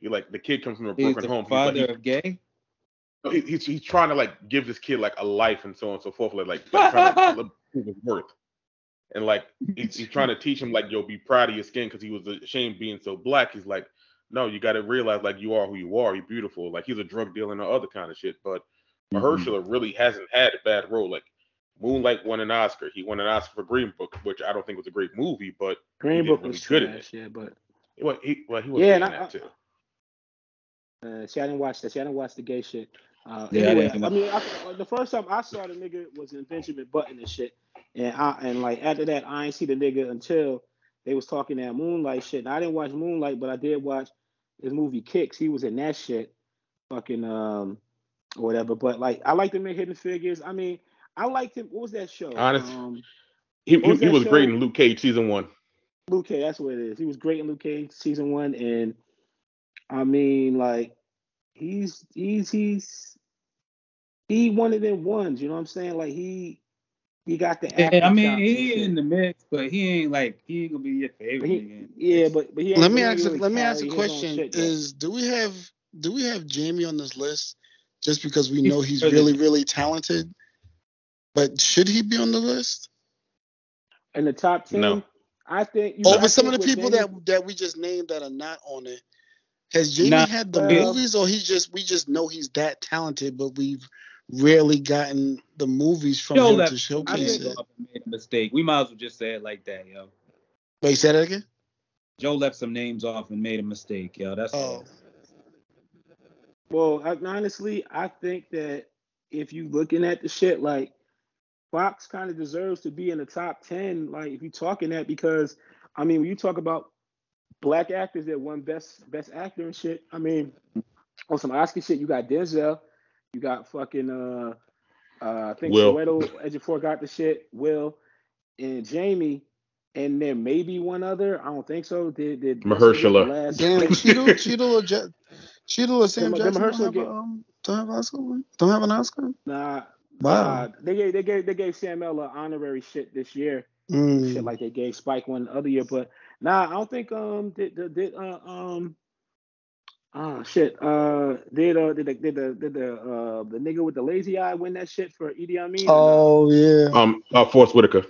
you like the kid comes from a He's broken the home. father he's, like, of gay. he, he's he's trying to like give this kid like a life and so on and so forth. Like like, like trying to *laughs* like, prove his worth. And like he's, he's trying to *laughs* teach him like yo be proud of your skin because he was ashamed being so black. He's like no, you got to realize like you are who you are. You're beautiful. Like he's a drug dealer and other kind of shit. But Mm-hmm. Mahershala really hasn't had a bad role. Like Moonlight won an Oscar. He won an Oscar for Green Book, which I don't think was a great movie, but Green Book really was good trash, yeah, but well, he well he was Yeah, and I- too. Uh, see, I didn't watch that. See, I didn't watch the gay shit. Uh, Yeah, I anyway, didn't I, mean, I, the first time I saw the nigga was in Benjamin Button and shit, and I and like after that, I ain't see the nigga until they was talking that Moonlight shit. And I didn't watch Moonlight, but I did watch his movie Kicks. He was in that shit, fucking um, whatever. But like, I liked him in Hidden Figures. I mean, I liked him. What was that show? Honest- Um, He was he was great in Luke Cage season one. Luke Cage, that's what it is. He was great in Luke Cage season one, and I mean, like, he's he's he's he one of them ones. You know what I'm saying? Like he he got the. Yeah, I mean, chops and he shit. in the mix, but he ain't like he ain't gonna be your favorite. He- nigga. yeah, but but he. ain't Let me ask. really let me ask a carry his own question: shit. Is do we have do we have Jamie on this list just because we know he's really really talented? But should he be on the list in the top ten? No. I think you know, I over some of the people Jamie- that that we just named that are not on it? Has Jamie Nah, had the well- movies, or he just we just know he's that talented, but we've rarely gotten the movies from Joe him left to showcase names it. off made a mistake. We might as well just say it like that, yo. Wait, say that again. Joe left some names off and made a mistake, yo. That's Oh, all. Well, I, honestly, I think that if you looking at the shit, like Fox kind of deserves to be in the top ten. Like if you talking that, because I mean, when you talk about black actors that won best best actor and shit, I mean, on some Oscar shit, you got Denzel, you got fucking uh, uh I think Will. Soweto Ejiofor got the shit, Will, and Jamie. And then maybe one other. I don't think so. Did did Mahershala. last- damn, Cheadle, Cheadle, or Je- Cheadle or Sam Them- them Jackson don't Herschel have, a, um, don't have an Oscar. Don't have an Oscar. Nah, Wow. Uh, they gave they gave they gave Sam L a honorary shit this year, Mm. shit like they gave Spike one the other year. But nah, I don't think um did did, did uh, um ah shit uh did uh did the did the did the uh the nigga with the lazy eye win that shit for Idi Amin? or Oh yeah. Um, uh, Forest Whitaker.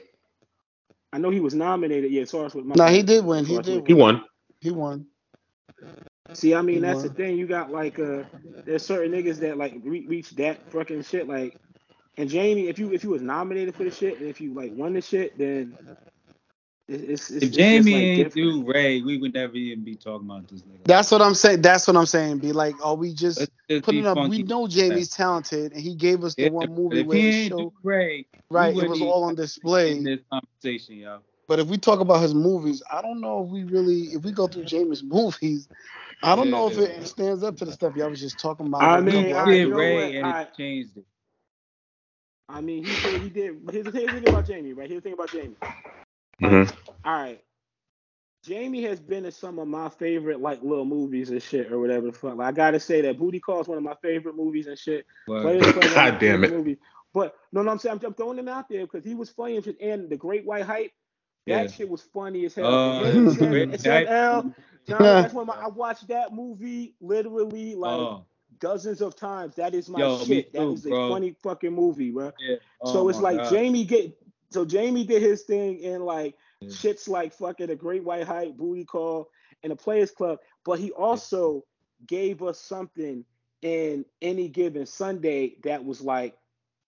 I know he was nominated. Yeah, Source with my Nah, he did win. He Forest did Whitaker. He won. He won. See, I mean He that's the thing. You got like uh there's certain niggas that like re- reach that fucking shit like. And Jamie, if you if you was nominated for the shit, and if you like won the shit, then it- it's, it's, If it's Jamie like, ain't different. do Ray, we would never even be talking about this nigga. That's what I'm saying. That's what I'm saying. Be like, are we just just putting up? funky. We know Jamie's talented, and he gave us the Yeah, one movie where he it showed Ray, right. It was all on display. in this conversation, yo. But if we talk about his movies, I don't know if we really, if we go through Jamie's movies, I don't know if Yeah. it stands up to the stuff y'all was just talking about. I mean, He I- Wright. did you know Ray and I- it changed it. I mean, he did. He did. Here's the, here's the thing about Jamie, right? Here's the thing about Jamie. Mhm. All right, Jamie has been in some of my favorite like little movies and shit or whatever the fuck. Like, I gotta say that Booty Call is one of my favorite movies and shit. But Players *laughs* Club is one of my God damn it. Movies. But no, no, I'm saying I'm, I'm throwing him out there because he was funny and the Great White Hype, that Yeah. shit was funny as hell. uh, And then Sam- Great Sam Hype- L, John, that's one of my. I watched that movie literally like oh, dozens of times. That is my Yo, shit. That too, is a bro. funny fucking movie, bro. yeah. so Oh it's like God. Jamie get so Jamie did his thing in like Yeah. shits like fucking a great white hype, booty call, and a players club. But he also gave us something in any given Sunday that was like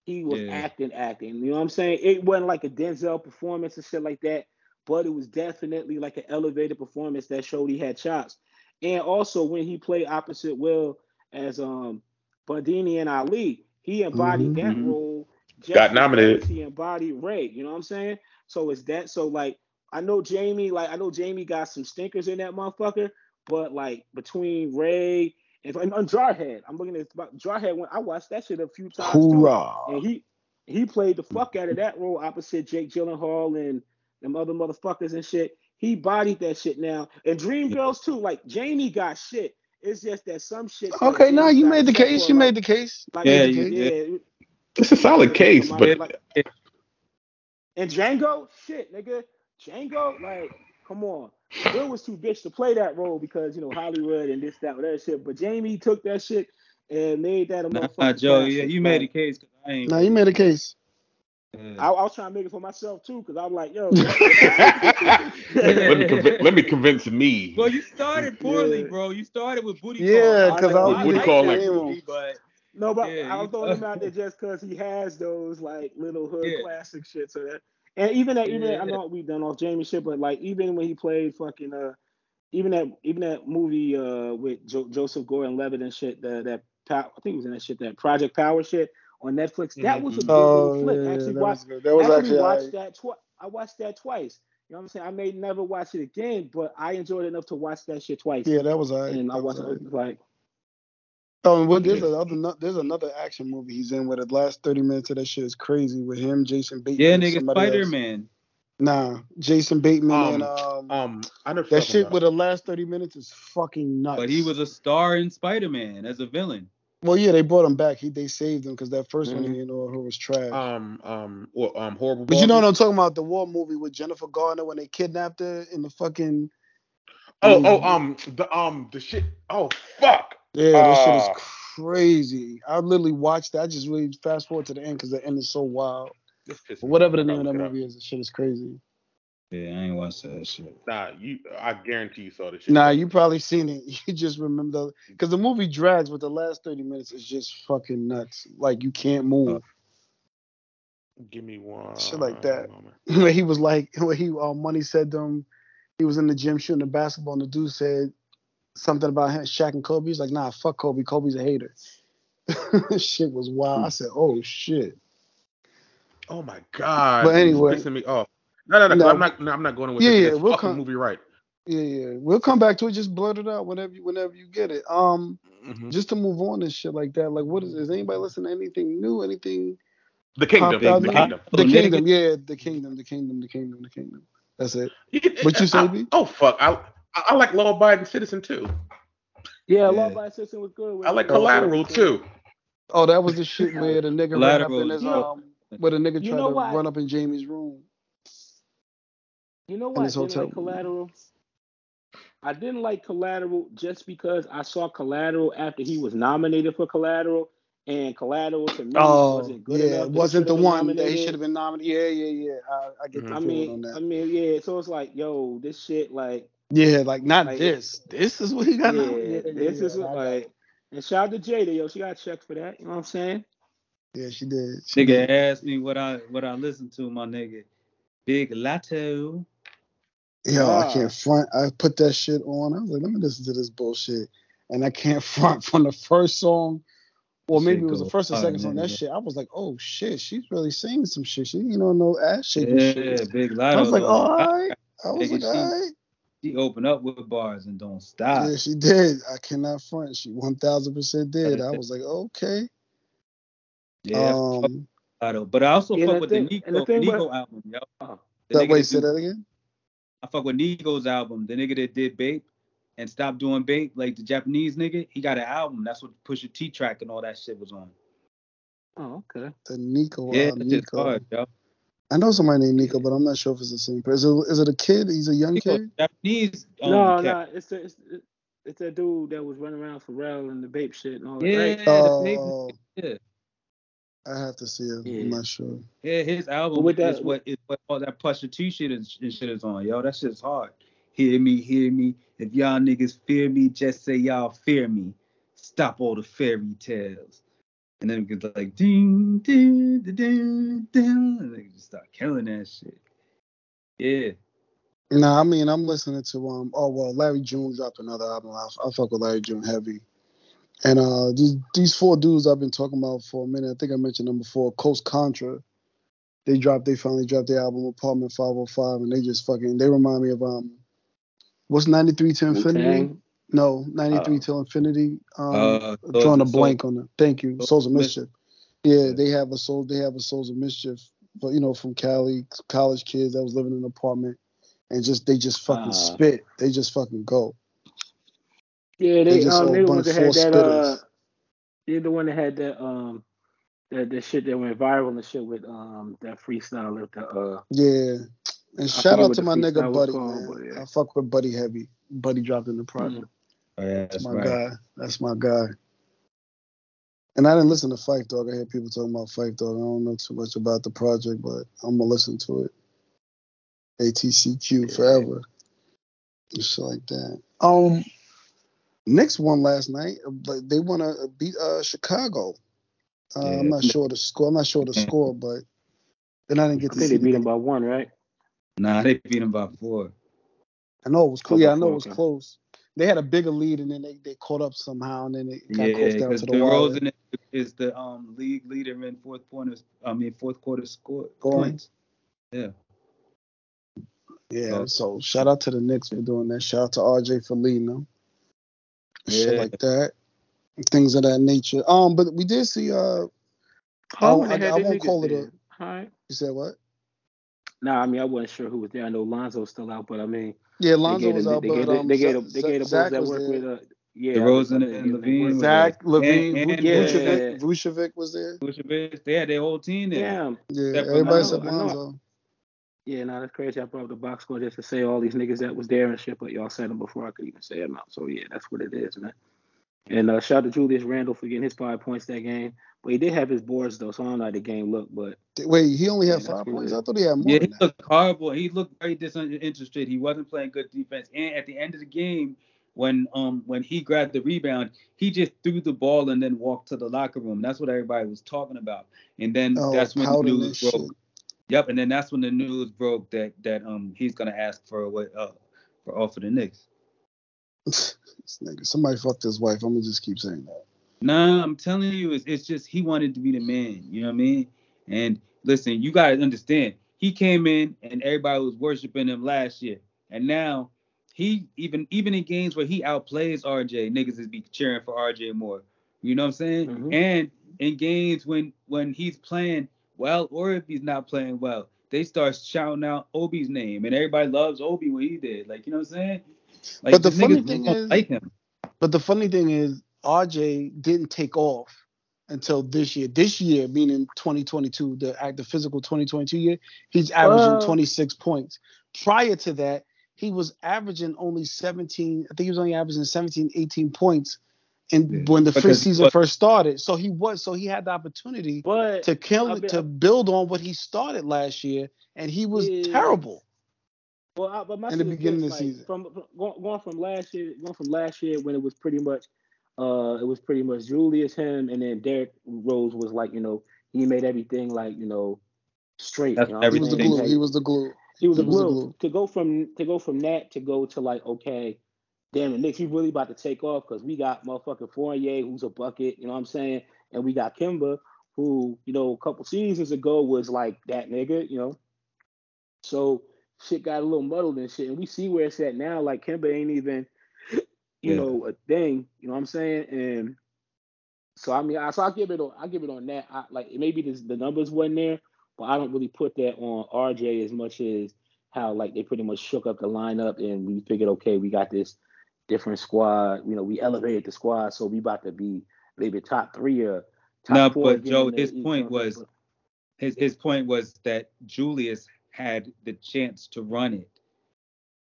he was Yeah. acting, acting. You know what I'm saying? It wasn't like a Denzel performance and shit like that, but it was definitely like an elevated performance that showed he had chops. And also when he played opposite Will as um Bundini and Ali, he embodied Mhm. that role. Just Got nominated. He embodied Ray. You know what I'm saying? So it's that. So like I know Jamie, like I know Jamie got some stinkers in that motherfucker, but like between Ray and, and, and Jarhead, I'm looking at Jarhead. When I watched that shit a few times too, Hoorah. and he he played the fuck out of that role opposite Jake Gyllenhaal and them other motherfuckers and shit. He bodied that shit now, and Dreamgirls too. Like Jamie got shit. It's just that some shit. Okay, now Jamie you made the case. for, You like- made the case. like, Yeah, you yeah, It's a solid case, but like- and Django, shit, nigga, Django, like, come on. Will was too bitch to play that role because you know Hollywood and this, that, that shit. But Jamie took that shit and made that a Nah, motherfucker. Joe, yeah, you made a Like, case. 'cause I ain't. Now you made a case. Yeah. I, I was trying to make it for myself too because I'm like, yo. *laughs* let me conv- *laughs* let me convince me. Well, you started poorly, Yeah. bro. You started with booty Yeah, call. 'cause I was like Booty call, that like- movie, but No, but Yeah, I was you- throwing him out there just because he has those like little hood Yeah. classic shit. So that, and even that, even that, I know we've done off Jamie shit, but like even when he played fucking uh, even that, even that movie uh with jo- Joseph Gordon-Levitt and shit, the, that pow- I think it was in that shit, that Project Power shit on Netflix. That was a good Oh, little flick. yeah, actually that watched, was. That was actually actually watched right. that twice. I watched that twice. You know what I'm saying? I may never watch it again, but I enjoyed it enough to watch that shit twice. Yeah, that was all right. and I That was watched all it like Oh, and what, there's another there's another action movie he's in where the last 30 minutes of that shit is crazy with him, Jason Bateman. yeah, nigga. Spider Man. Nah, Jason Bateman Um, and um, Um, I know what that shit talking with the last 30 minutes is fucking nuts. But he was a star in Spider Man as a villain. well, yeah, they brought him back. He they saved him because that 1st one Mhm. you know who was trash. um um or, um horrible. but you know what I'm talking about? The war movie with Jennifer Garner when they kidnapped her in the fucking. Oh oh um the um the shit. Oh fuck. Yeah, that shit is Ah. crazy. I literally watched that. I just really fast forward to the end because the end is so wild. This pisses But me whatever the name of that Look up. movie is, the shit is crazy. Yeah, I ain't watched that shit. Nah, you. I guarantee you saw this shit. Nah, you probably seen it. *laughs* You just remember because the movie drags, but the last thirty minutes is just fucking nuts. Like you can't move. Give me one. Shit like that. moment. *laughs* Where he was like, where he uh, money said to him, he was in the gym shooting the basketball, and the dude said something about him, Shaq and Kobe. He's like, nah, fuck Kobe. Kobe's a hater. *laughs* shit was wild. I said, oh shit. Oh my god. But anyway. You're pissing me off. No, no, no. 'cause No. I'm not. No, I'm not going with Yeah, this. yeah, we'll fucking come- movie right. Yeah, yeah. We'll come back to it. Just blurt it out whenever you whenever you get it. Um, Mhm. just to move on and shit like that. Like, what is? Is anybody listening to anything new? Anything? The kingdom. popped The, out? kingdom. The kingdom. Yeah, the kingdom. The kingdom. The kingdom. The kingdom. That's it. What you say, I- B? Oh fuck. I I I like law abiding citizen too. Yeah, Yeah. Law Abiding Citizen was good. with- I like uh, collateral too. Oh, that was the shit where the nigga ran up in Collateral. his You know- um, where the nigga you tried know to why- run up in Jamie's room. You know in what? I his didn't hotel like Collateral. I didn't like Collateral just because I saw Collateral after he was nominated for Collateral, and Collateral to me Oh, wasn't good yeah, enough. it wasn't the should've one that he should have been nominated. Yeah, yeah, yeah. I, I get the Mhm. I feeling on mean, I mean, yeah. So it's like, yo, this shit, like, Yeah, like not like- this. This is what he got. yeah, nominated. this yeah, is what, like, and shout out to Jada, yo, she got checked for that. You know what I'm saying? Yeah, she did. She Nigga did. asked me what I what I listen to, my nigga. Big Latto. Yo, I Ah. can't front. I put that shit on. I was like, let me listen to this bullshit. And I can't *laughs* front from the first song. Or Shit maybe it was the first or second song. That shit, I was like, oh shit, she's really singing some shit. She, you know, no ass shaking Yeah, shit. Big Latto. I was like, all right. I was like, all right. She opened up with bars and don't stop. Yeah, she did. I cannot front. She one thousand percent did. I was like, okay. Yeah, I fuck um. But I also Yeah, fuck with thing- the and the Nigo, thing Nigo with- album, yo. The that nigga wait, say do- that again. I fuck with Nigo's album. The nigga that did Bape and stopped doing Bape, like the Japanese nigga, he got an album. That's what Pusha T track and all that shit was on. Oh, okay. The Nigo. yeah, uh, it's just Nigo. hard, yo. I know somebody named Nico, but I'm not sure if it's the same person. Is it, is it a kid? He's a young Nico, kid. Japanese. Um, no, cat. no, it's the, it's it's that dude that was running around Pharrell and the Bape shit and all that. Yeah, Right? the Oh, Yeah. I have to see it. Yeah. I'm not sure. Yeah, his album But with is that- what is what all that Pusha T shit is and shit is on, yo. That shit's hard. Hear me, hear me. If y'all niggas fear me, just say y'all fear me. Stop all the fairy tales. And then it gets like ding, ding, ding, ding, ding. And they just start killing that shit. Yeah. Nah, I mean, I'm listening to um. Oh well, Larry June dropped another album. I, I fuck with Larry June heavy. And uh, these these four dudes I've been talking about for a minute. I think I mentioned them before. Coast Contra. They dropped. They finally dropped their album Apartment 505, and they just fucking. They remind me of um. What's 93 to Infinity? Wu-Tang? No, 93 Oh. till Infinity. Um, Uh, drawing a Souls- blank on it. Thank you. Souls Souls of of Mischief. Yeah, Yeah. they have a soul. They have a Souls of Mischief, but you know, from Cali, college kids that was living in an apartment, and just they just fucking Ah. spit. They just fucking go. Yeah, They they just um all they the bunch ones that had full that uh spitters. they're the one that had that um that that shit that went viral and shit with um that freestyle of the uh Yeah. And shout out to my nigga Buddy, called, man. yeah. I fuck with Buddy heavy. Buddy dropped in the project. Oh, yeah, That's that's my right. guy. That's my guy. And I didn't listen to Phife Dawg. I hear people talking about Phife Dawg. I don't know too much about the project, but I'm gonna listen to it. ATCQ Yeah. forever. And shit like that. Um, Knicks won last night, but they want to beat uh Chicago. Uh, I'm not sure the score. I'm not sure the score, but then I didn't get I to think see. they beat them by one, right? Nah, they beat them by four. I know it was close. Yeah, I know it was okay. close. They had a bigger lead, and then they, they caught up somehow, and then it got Yeah, close down to the wire. Is the um league leader in fourth pointers. I mean fourth quarter score Scoring. points. Yeah. Yeah, So- so shout out to the Knicks for doing that. Shout out to RJ for leading them. Shit Yeah. like that. Things of that nature. Um, but we did see uh Oh, I- they had I won't call it a- there. All right. you said what? Nah, I mean I wasn't sure who was there. I know Lonzo's still out, but I mean Yeah, they Lonzo was out, they gave the, um, they gave Zach- the, they gave the Zach bulls that work with uh yeah DeRozan they and gave them LaVine Zach, LaVine, And- and- Vucevic, Yeah. Vucevic was there. Vucevic, they had their whole team there. Damn. Yeah, everybody said Lonzo. Yeah, no, that's crazy. I brought up the box score just to say all these niggas that was there and shit, but y'all said them before I could even say them out. So yeah, that's what it is, man. And uh, shout out to Julius Randle for getting his five points that game. But he did have his boards though, so I don't know how the game looked. But Wait, he only had Yeah, five points. good. I thought he had more Yeah, than he that. looked horrible. He looked very disinterested. He wasn't playing good defense. And at the end of the game, when um when he grabbed the rebound, he just threw the ball and then walked to the locker room. That's what everybody was talking about. And then Oh, that's when the pouting and news shit. broke. Yep, and then that's when the news broke that that um he's gonna ask for what uh for off of the Knicks. This nigga, somebody fucked his wife. I'm gonna just keep saying that. Nah, I'm telling you, it's, it's just he wanted to be the man. You know what I mean? And listen, you gotta understand, he came in and everybody was worshiping him last year, and now he even even in games where he outplays RJ, niggas is be cheering for RJ more. You know what I'm saying? Mhm. And in games when when he's playing well or if he's not playing well, they start shouting out Obi's name, and everybody loves Obi when he did. Like you know what I'm saying? Like But the funny thing is- like him. But the funny thing is, RJ didn't take off until this year. This year, meaning 2022, the act the physical 2022 year, he's averaging Well- 26 points. Prior to that, he was averaging only 17. I think he was only averaging 17, 18 points. And Yeah. when the first season was- first started, so he was so he had the opportunity but to kill I've been- to build on what he started last year, and he was Yeah. terrible. Well, I, but my in the beginning this, of the like, season. From, from going, going from last year, going from last year when it was pretty much, uh, it was pretty much Julius, him, and then Derrick Rose was like, you know, he made everything like, you know, straight. That's you know what He was the glue. Like, He was the glue. he was the he was the glue. glue. To go from to go from that to go to like, okay, damn, the Knicks, we really about to take off because we got motherfucking Fournier, who's a bucket. You know what I'm saying? And we got Kemba, who you know a couple seasons ago was like that nigga. You know, so shit got a little muddled and shit. And we see where it's at now. Like Kemba ain't even, you Yeah. know, a thing. You know what I'm saying? And so I mean, I so I give it on I give it on that. I, like maybe the, the numbers wasn't there, but I don't really put that on RJ as much as how like they pretty much shook up the lineup and we figured, okay, we got this different squad. You know, we elevated the squad, so we about to be maybe top three or top No, four. but Joe, his point you know what I'm was- his his point was that Julius had the chance to run it.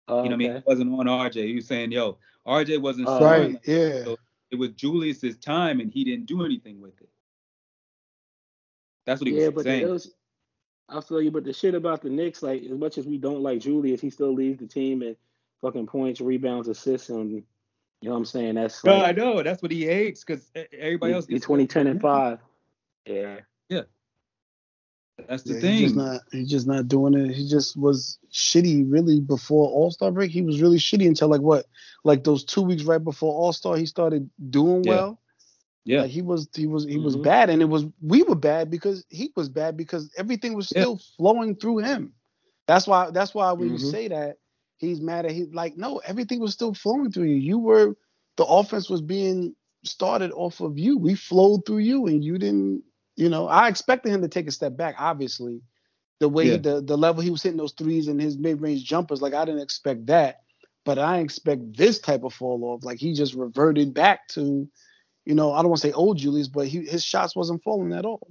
But- You know what I mean? It wasn't on RJ. He was saying, yo, RJ wasn't Oh. Right. like- Yeah. So it was Julius's time and he didn't do anything with it. That's what he Yeah, was but saying. the, those, I feel you. But the shit about the Knicks, like as much as we don't like Julius, he still leads the team in fucking points, rebounds, assists, and you know what I'm saying. That's no, I know. That's what he hates because everybody else in gets 2010 and five. Yeah. That's the Yeah, thing. he's just not. He's just not doing it. He just was shitty really before All Star break. He was really shitty until like what, like those two weeks right before All Star. He started doing Yeah. well. yeah. Like he was. He was. He was Mhm. bad, and it was we were bad because he was bad because everything was Yeah. still flowing through him. That's why. That's why when you Mhm. say that he's mad at he like no everything was still flowing through you. You were the offense was being started off of you. We flowed through you, and you didn't. You know, I expected him to take a step back. Obviously, the way Yeah. the the level he was hitting those threes and his mid range jumpers, like I didn't expect that. But I expect this type of fall off. Like he just reverted back to, you know, I don't want to say old Julius, but he his shots wasn't falling at all.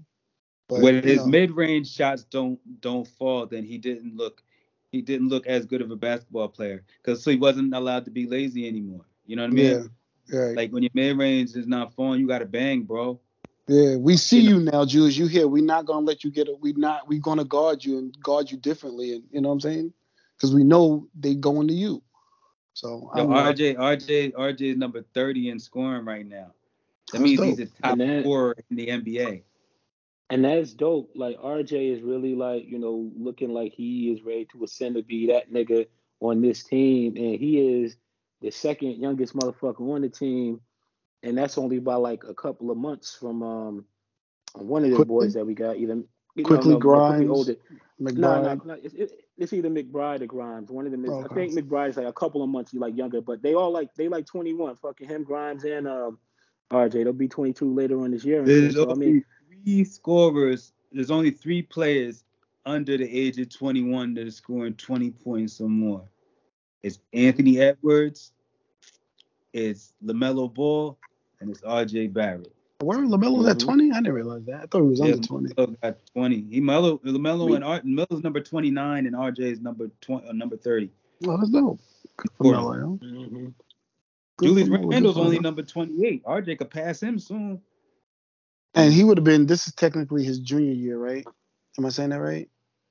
But, when you his know, mid-range shots don't don't fall, then he didn't look he didn't look as good of a basketball player because so he wasn't allowed to be lazy anymore. You know what I mean? yeah, right. Like when your mid-range is not falling, you got to bang, bro. Yeah, we see you you, now, Julius. You here? We're not gonna let you get it. We not. We're gonna guard you and guard you differently. And you know what I'm saying? Because we know they going to you. So I Yo, don't. RJ, RJ, RJ is number 30 in scoring right now. That That's means dope. he's a top And that- scorer in the NBA. And that's dope. Like RJ is really like, you know, looking like he is ready to ascend to be that nigga on this team. And he is the second youngest motherfucker on the team. And that's only by like a couple of months from um one of the Quickly? boys that we got. Either no, Quickly no, Grimes, older. No, McBride. no, no. It's, it, it's either McBride or Grimes. One of them is. Okay. I think McBride's like a couple of months like younger, but they all like they like 21. Fucking him, Grimes, and um, RJ. They'll be 22 later on this year. There's So I mean, three scorers. There's only three players under the age of 21 that are scoring 20 points or more. It's Anthony Edwards, it's LaMelo Ball, and it's RJ Barrett. Where Lamelo was at. 20? I didn't realize that. I thought he was Yeah, under 20. LaMelo got 20. He Melo, LaMelo and Art, Melo's number 29 and RJ is number 20, uh, number 30. Oh, that's dope. Good for Cool. Melo, yo. mhm. Julius for Melo, good Randle's only Melo. number 28. RJ could pass him soon. And he would have been. This is technically his junior year, right? Am I saying that right?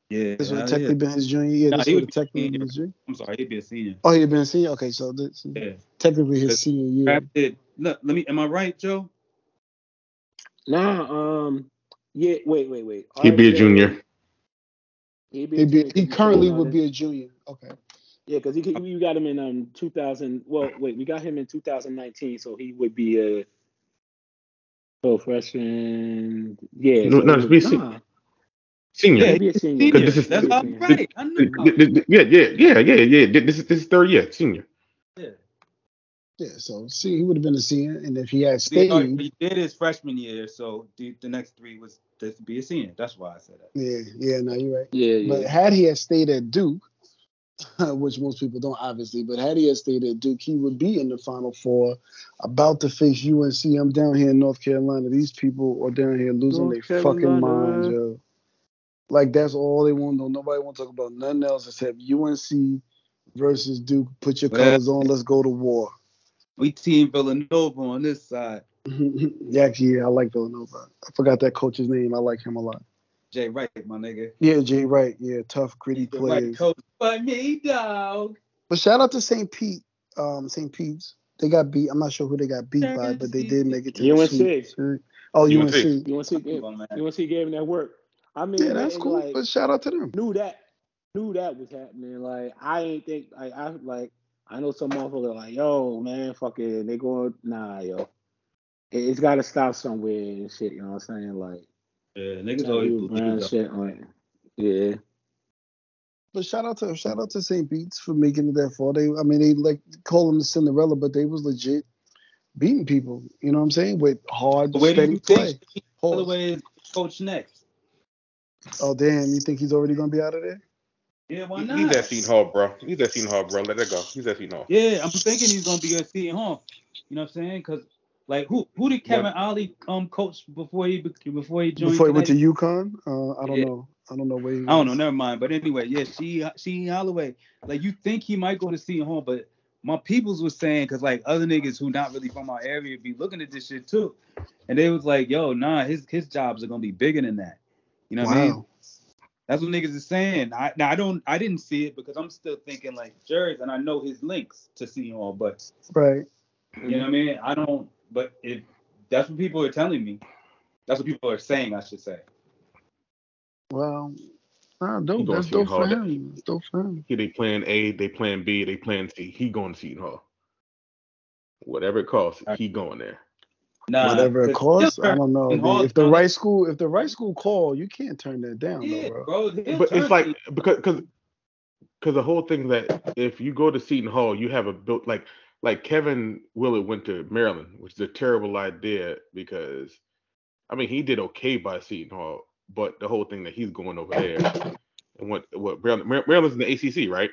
Yeah. This would have hell technically yeah. been his junior year. Nah, this he would would have be technically been senior. his junior. I'm sorry, he'd be a senior. Oh, he'd been a senior. Okay, so this Yeah. technically his Cause senior year. Drafted. Look, let me. Am I right, Joe? Nah, um, yeah. Wait, wait, wait. He'd be a junior. He'd be. a He'd be, he he currently would be a junior. Okay. Yeah, because he we got him in um 2000. Well, wait, we got him in 2019, so he would be a oh freshman. Yeah, No, so no, he be nah, Senior. he'd be a senior. Senior. this is- That's how I'm right. I knew. Th- th- th- Yeah, yeah, yeah, yeah, yeah. This is this is third year, senior. Yeah. Yeah. So see, he would have been a senior, and if he had stayed, no, he did his freshman year, so the, the next three was to be a senior. That's why I said that. yeah, yeah. No, you're right. Yeah, yeah. But had he had stayed at Duke, *laughs* which most people don't obviously, but had he had stayed at Duke, he would be in the Final Four, about to face UNC. I'm down here in North Carolina. These people are down here losing North their fucking minds, yo. Like that's all they want to know. Nobody want to talk about nothing else except UNC versus Duke. Put your colors on. Let's go to war. We team Villanova on this side. *laughs* yeah, actually, yeah, I like Villanova. I forgot that coach's name. I like him a lot. Jay Wright, my nigga. Yeah, Jay Wright. Yeah, tough, gritty He's the right players. coach by me, dog. But shout out to St. Pete, um, St. Pete's. They got beat. I'm not sure who they got beat by, but they did make it to UNC. the sweep. Oh, UNC. UNC. UNC gave, Come on, man. UNC gave him that work. I mean, Yeah, that's man, cool. Like, but shout out to them. knew that, knew that was happening. Like, I ain't think, like, I like, I know some motherfucker like, yo, man, fuck it, they going, nah, yo, it, it's got to stop somewhere and shit. You know what I'm saying? Like, Yeah, niggas always you believe brown that. shit, like, yeah. But shout out to shout out to St. Pete's for making it that far. They, I mean, they like call them the Cinderella, but they was legit beating people. You know what I'm saying? With hard, But where do steady you play. think Pause. Holloway is coach next? Oh damn! You think he's already gonna be out of there? Yeah, why He- not? He's at Seton Hall, bro. He's at Seton Hall, bro. Let it go. He's at Seton Hall. Yeah, I'm thinking he's gonna be at Seton Hall. You know what I'm saying? Because like who who did Kevin Ollie um coach before he before he joined? Before he went to Connecticut? UConn, uh, I don't Yeah. know. I don't know where. He I don't know, never mind. But anyway, yeah, she she Holloway. Like you think he might go to Seton Hall, but my peoples was saying because like other niggas who not really from our area be looking at this shit too, and they was like, yo, nah, his his jobs are gonna be bigger than that. You know what I mean? That's what niggas is saying. I now I don't I didn't see it because I'm still thinking like Jerry's and I know his links to Seton all, but Right. you know what I mean? I don't but if that's what people are telling me, that's what people are saying, I should say. Well, ah, He dope. gonna That's Seton dope for Hall. him. That's dope for him. He they playing A, they playing B, they playing C. He going to Seton Hall. Whatever it costs, he going there. Nah, Whatever it costs, I don't know. turn man. If the right school, if the right school call, you can't turn that down, Yeah, though, bro. bro. But it's like because because because the whole thing that if you go to Seton Hall, you have a built like like Kevin Willard went to Maryland, which is a terrible idea because I mean he did okay by Seton Hall, but the whole thing that he's going over there and what what Maryland, Mar- Maryland's in the ACC, right?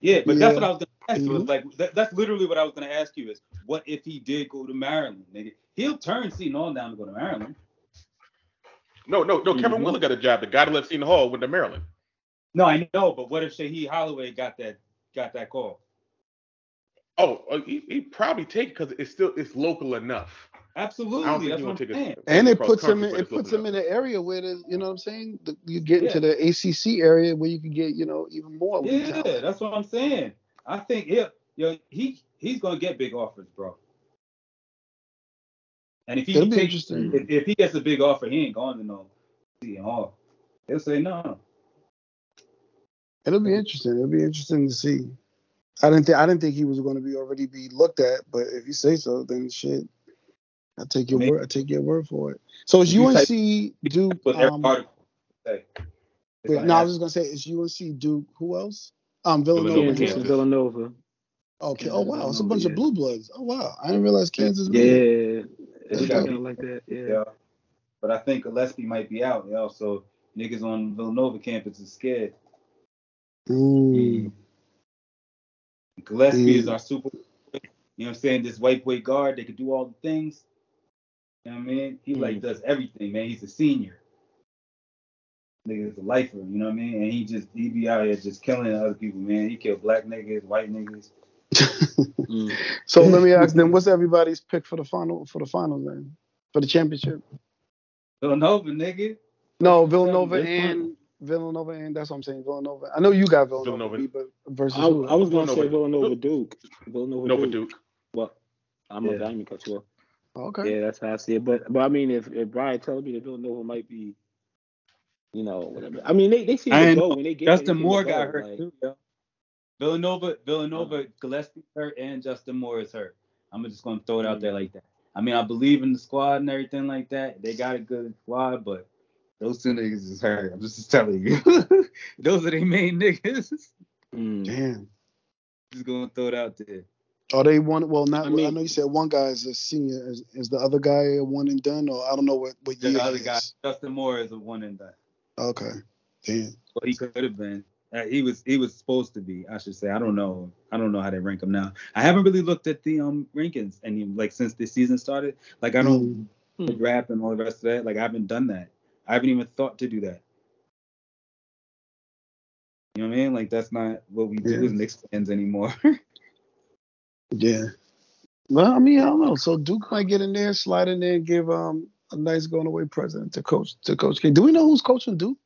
Yeah, but that's what I was gonna ask you. Mhm. Is like that, that's literally what I was gonna ask you is what if he did go to Maryland, nigga? He'll turn Seton Hall down to go to Maryland. No, no, no. Kevin Mhm. Willard got a job. The guy that left Seton Hall went to Maryland. No, I know, but what if Shaheen Holloway got that got that call? Oh, uh, he, he probably take it because it's still it's local enough. Absolutely, I don't think that's what I'm saying. it. And it puts him in but it puts local him in an area where the, you know what I'm saying. The, you get Yeah. into the ACC area where you can get you know even more. Yeah, talent. that's what I'm saying. I think yeah, yo, he he's gonna get big offers, bro. And if he It'll be interesting. if, if he gets a big offer, he ain't going to no Seton Hall. He'll say no. It'll be interesting. It'll be interesting to see. I didn't think I didn't think he was going to be already be looked at, but if you say so, then shit. I take your Maybe. word. I take your word for it. So is You UNC type- Duke? But every Um, article say. It's wait, gonna no, I was just gonna say is UNC Duke. Who else? Um, Villanova, Villanova. Kansas, Kansas. Villanova. Okay. Oh wow, it's a Villanova, bunch of blue bloods. Oh wow, I didn't realize Kansas. Yeah, knew. it's That's kind of like that. Yeah. Yeah. But I think Gillespie might be out, yo. So niggas on Villanova campus is scared. Mm. Gillespie is Mm. our super, you know what I'm saying? This white boy guard, they could do all the things. You know what I mean? He like does everything, man. He's a senior. Nigga's a lifer, you know what I mean? And he just he be out here just killing other people, man. He killed black niggas, white niggas. Mm. *laughs* So let me ask them, what's everybody's pick for the final for the finals then? For the championship? Villanova, nigga. No, Villanova and Villanova and that's what I'm saying. Villanova. I know you got Villanova, Villanova. B, but versus I. I was gonna Villanova. say Villanova Duke. Villanova Nova Duke. Duke. Well, I'm Yeah. a diamond cut you off. Okay. Yeah, that's how I see it. But but I mean, if if Brian tells me that Villanova might be, you know, whatever. I mean, they they seem I to go know. when they get Justin anything Moore got go, hurt like- too, yo. Villanova, Villanova, Gillespie hurt, and Justin Moore is hurt. I'm just gonna throw it out there like that. I mean, I believe in the squad and everything like that. They got a good squad, but those two niggas is hurt. I'm just telling you. *laughs* those are the main niggas. Mm. Damn. Just gonna throw it out there. Are they one? Well, not. I I, know you said one guy is a senior. Is, is the other guy a one and done, or I don't know what what year The he other guy, is. Justin Moore, is a one and done. Okay. Damn. Well, he could have been. Uh, he was he was supposed to be. I should say. I don't know. I don't know how they rank him now. I haven't really looked at the um rankings any like since the season started. Like I don't Mm. the draft and all the rest of that. Like I haven't done that. I haven't even thought to do that. You know what I mean? Like that's not what we do Yeah. as Knicks fans anymore. *laughs* Yeah. Well, I mean, I don't know. So Duke might get in there, slide in there, and give um a nice going away present to coach to Coach K. Do we know who's coaching Duke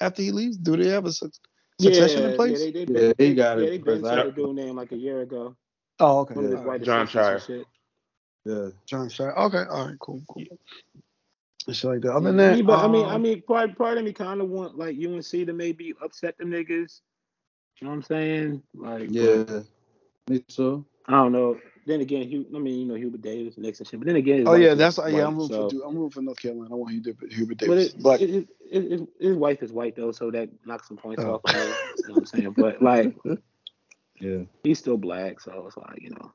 after he leaves? Do they have a suc- succession in place? Yeah, they, they, Yeah, they, he got yeah, it, they been Chris. I- started doing name like a year ago. Oh, okay. One of his All white right. John assistants Scheyer. yeah. Jon Scheyer. Okay. All right. Cool. Cool. And shit like that. Other than I that, mean, but I mean, I um, mean, part part of me kind of want like UNC to maybe upset them niggas. You know what I'm saying? Like, but Me too. I don't know. Then again, Hugh, I mean, you know, Hubert Davis, Knicks and shit. But then again, Oh yeah, is that's white, yeah. I'm rooting so- for Duke. I'm rooting for North Carolina. I want Hubert, Hubert But Davis. it, But it, it, it, it- his wife is white though, so that knocks some points Oh. off. Of her, you know what I'm saying? But like, *laughs* Yeah. he's still black, so it's like, you know.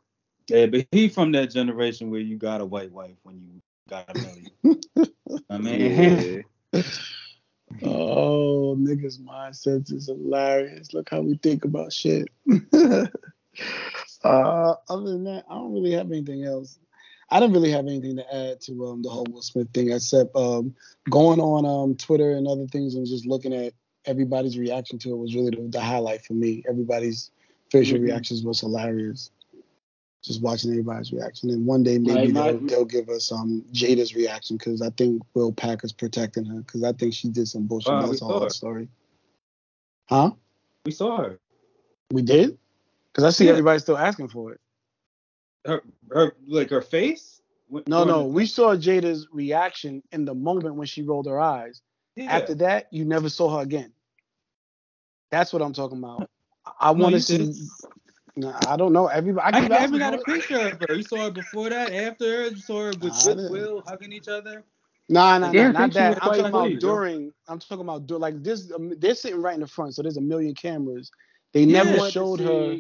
Yeah, but he from that generation where you got a white wife when you got a million. *laughs* I mean, Yeah. *laughs* oh, niggas' mindsets is hilarious. Look how we think about shit. Uh, other than that, I don't really have anything else. I didn't really have anything to add to um, the whole Will Smith thing, except um, going on um, Twitter and other things and just looking at everybody's reaction to it was really the, the highlight for me. Everybody's facial Mhm. reactions was hilarious. Just watching everybody's reaction, and one day maybe they'll, they'll give us um Jada's reaction because I think Will Packer's protecting her because I think she did some bullshit. Wow, That's saw all her. that story. Huh? we saw her. We did? Because I see Yeah. everybody still asking for it. Her, her, like her face. When- No, no, we saw Jada's reaction in the moment when she rolled her eyes. Yeah. After that, you never saw her again. That's what I'm talking about. I No, want to see. did. Nah, I don't know. Everybody, I, I, keep I asking haven't got a picture of her. You saw her before that, after her. You saw her with, Nah, I with didn't. Will hugging each other. Nah, nah, I nah, didn't not think she that. I'm talking about pleased, though. during. I'm talking about dur- like this. Um, they're sitting right in the front, so there's a million cameras. They never Yeah. wanted to showed her.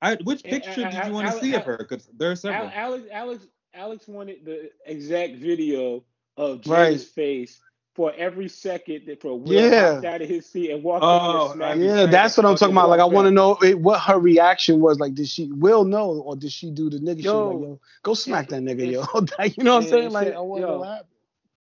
I, which picture did you want to see of her? Because there are several. Alex, Alex, Alex wanted the exact video of Jada's Right. face for every second that for Will Yeah. hopped out of his seat and walked Oh, and Yeah, that's what I'm talking about. Like, I want to know it, what her reaction was. Like, did she will know, or did she do the nigga shit? Yo. Like, yo, go smack that nigga, yo. *laughs* You know what I'm saying? Like, I want to know what happened.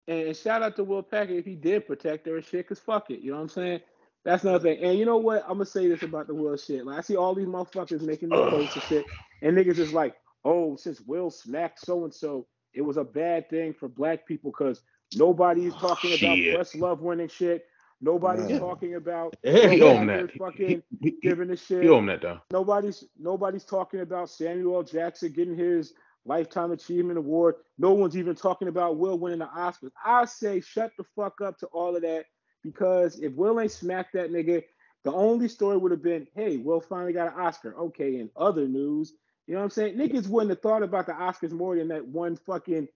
And shout out to Will Packer if he did protect her and shit, cause fuck it, you know what I'm saying? That's another thing. And you know what? I'm gonna say this about the Will shit. Like I see all these motherfuckers making these posts and shit, and niggas is like, oh, since Will smacked so and so, it was a bad thing for black people because nobody's talking about Shit. Love winning shit. Nobody's Yeah. talking about Yeah, He owned that. fucking He, he, he, giving a shit. he owned that though. Nobody's nobody's talking about Samuel L. Jackson getting his lifetime achievement award. No one's even talking about Will winning the Oscars. I say shut the fuck up to all of that because if Will ain't smacked that nigga, the only story would have been, hey, Will finally got an Oscar. Okay, in other news, you know what I'm saying? Niggas wouldn't have thought about the Oscars more than that one fucking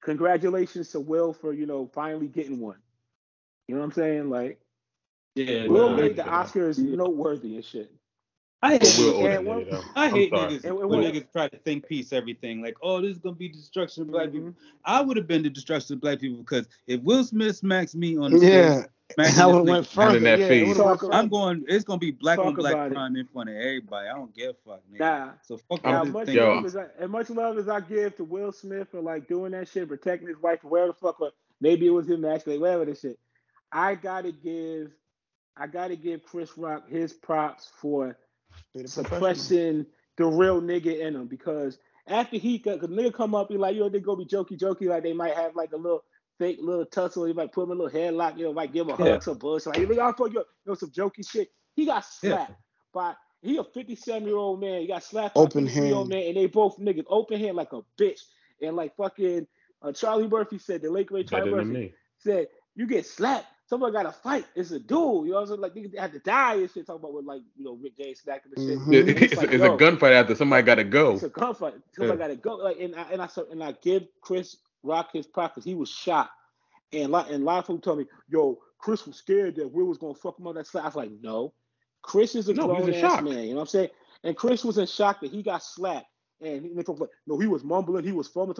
congratulations to Will for, you know, finally getting one. You know what I'm saying? Like yeah, Will no, made the Oscars noteworthy and shit. I hate, But Will owed Yeah, that well. I hate niggas And- and when niggas try to think peace everything. Like, oh, this is gonna be destruction of black Mhm. people. I would have been the destruction of black people because if Will Smith smacks me on the Yeah, stage, smacking it went further. Yeah, it talk, I'm going. It's gonna be black on black crime in front of everybody. I don't give a fuck, nigga. Nah. So fuck I'm Now, this much thing. Love as I, and much love as I give to Will Smith for like doing that shit, protecting his wife, or whatever the fuck, or maybe it was him actually, whatever the shit. I gotta give, I gotta give Chris Rock his props for Be the professional. Suppressing the real nigga in him because after he, cause nigga come up, he like, yo, they go be jokey jokey, like they might have like a little fake little tussle. He might put him in a little headlock. You know, might give him a Yeah. hug, some bullshit. Like, I'll fuck you up. You know, some jokey shit. He got Yeah. slapped by. He a 57 year old man. He got slapped Open 53 year old hand. man, and they both niggas open hand like a bitch. And like fucking uh, Charlie Murphy said, the late great Charlie Murphy said, "You get slapped, someone got to fight. It's a duel. You know what I'm saying? Like niggas had to die and shit. Talking about with like you know Rick James smacking the shit. Mhm. It's, It's it's, like, a yo, gunfight after somebody got to go. It's a gunfight. Somebody got to go. Like and I and I and I give Chris Rock his props 'cause he was shocked. And lot and a lot of people told me, "Yo, Chris was scared that Will was gonna fuck him on that slap." I was like, "No, Chris is a No, grown ass shock. man." You know what I'm saying? And Chris was in shock that he got slapped. And he, they talk like, no, he was mumbling, he was fumbling,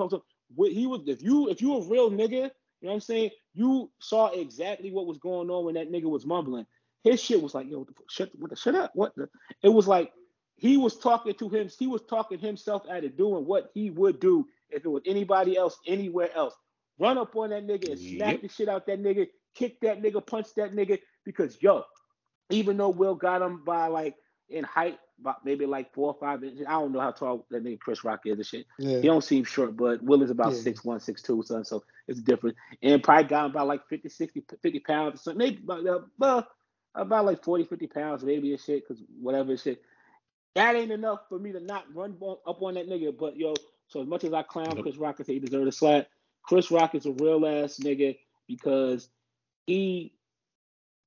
he was, if you if you a real nigga, you know what I'm saying? You saw exactly what was going on when that nigga was mumbling. His shit was like, yo, what the, fuck? shut, what the, shut up, what the? It was like he was talking to him. He was talking himself out of doing what he would do if it was anybody else anywhere else. Run up on that nigga and smack Yep. the shit out that nigga, kick that nigga, punch that nigga. Because yo, even though Will got him by like in height, about maybe like four or five inches. I don't know how tall that nigga Chris Rock is and shit. He don't seem short, but Will is about Yeah. six one, six two, son. So it's different. And probably got him about like 50, 60, 50 pounds or something. Maybe about, uh, well, about like 40, 50 pounds, maybe and shit, because whatever and shit. That ain't enough for me to not run up on that nigga. But yo, so as much as I clown Nope. Chris Rock and say he deserved a slap, Chris Rock is a real ass nigga because he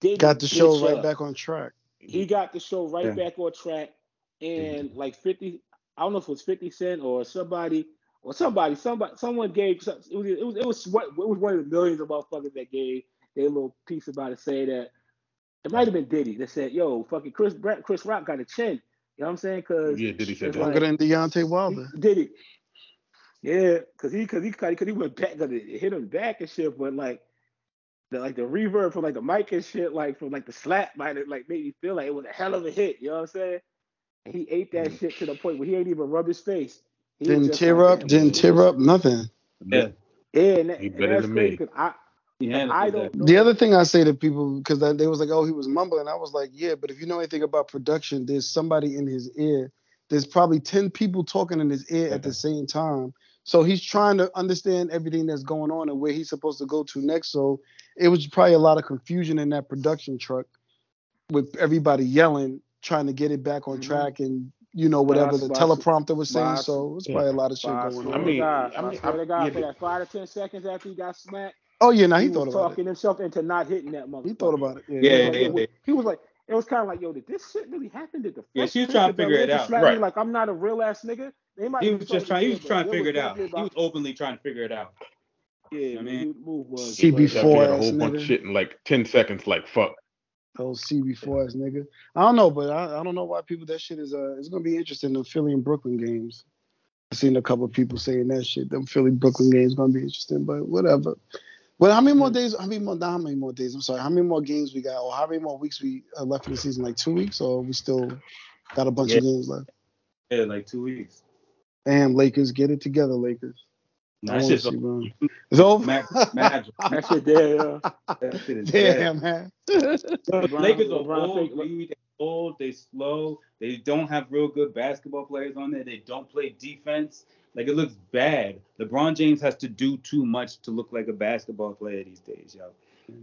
did Got the show right back on track. he got the show right Yeah. back on track Mm-hmm. and like 50 i don't know if it was 50 cent or somebody or somebody somebody someone gave some- it was it was it was, what- it was one of the millions of motherfuckers that gave their little piece about it say that it might have been diddy that said yo fucking chris Brett, chris rock got a chin you know what i'm saying because Yeah, Diddy said it's that. Longer than Deontay Wilder. did it. Yeah, cause he, cause he, cause he went back, cause it hit him back and shit. But like, the like the reverb from like the mic and shit, like from like the slap, might have like made me feel like it was a hell of a hit. You know what I'm saying? And he ate that mm. shit to the point where he ain't even rub his face. He Didn't just tear like, up, didn't tear up, nothing. Yeah. Yeah, and, that, He and better that's than me. I, He I don't know. The other thing I say to people, because they was like, oh, he was mumbling. I was like, yeah, but if you know anything about production, there's somebody in his ear. There's probably 10 people talking in his ear at the same time. So he's trying to understand everything that's going on and where he's supposed to go to next. So it was probably a lot of confusion in that production truck with everybody yelling, trying to get it back on Mhm. track and, you know, whatever the teleprompter was saying. So it was probably a lot of shit going on. I mean, God, I I, mean, swear I- to God, yeah, for that five to ten seconds after he got smacked, oh, yeah, now he, he, was thought about talking himself into not hitting that it. motherfucker. He thought about it. Yeah, Yeah, he Like, thought yeah, was- it. he was like, it was kind of like, yo, did this shit really happen? Did the Yeah, Fresh she was Prince trying to figure it out. slap me Right. Like I'm not a real ass nigga. They might He be was just trying. He was shit, trying to figure it out. He was openly trying to figure it out. Yeah, I mean, the move was. CB4 Definitely had a whole bunch of shit in like 10 seconds, like, fuck. Oh, CB4 ass nigga. I don't know, but I, I don't know why people that shit is uh it's gonna be interesting the Philly and Brooklyn games. I've seen a couple of people saying that shit. Them Philly Brooklyn games gonna be interesting, but whatever. Well, how many more days? How many more? Not how many more days? I'm sorry. How many more games we got, or how many more weeks we uh, left in the season? Like two weeks, or we still got a bunch of games left? Yeah, like two weeks. Damn, Lakers, get it together, Lakers. I That wanna shit's see, bro. It's over. ma- magic. *laughs* That shit there, yeah. That shit is dead. Man. The Lakers are old, fake- Reed, they old, they slow, they don't have real good basketball players on there, they don't play defense. Like it looks bad. LeBron James has to do too much to look like a basketball player these days, yo.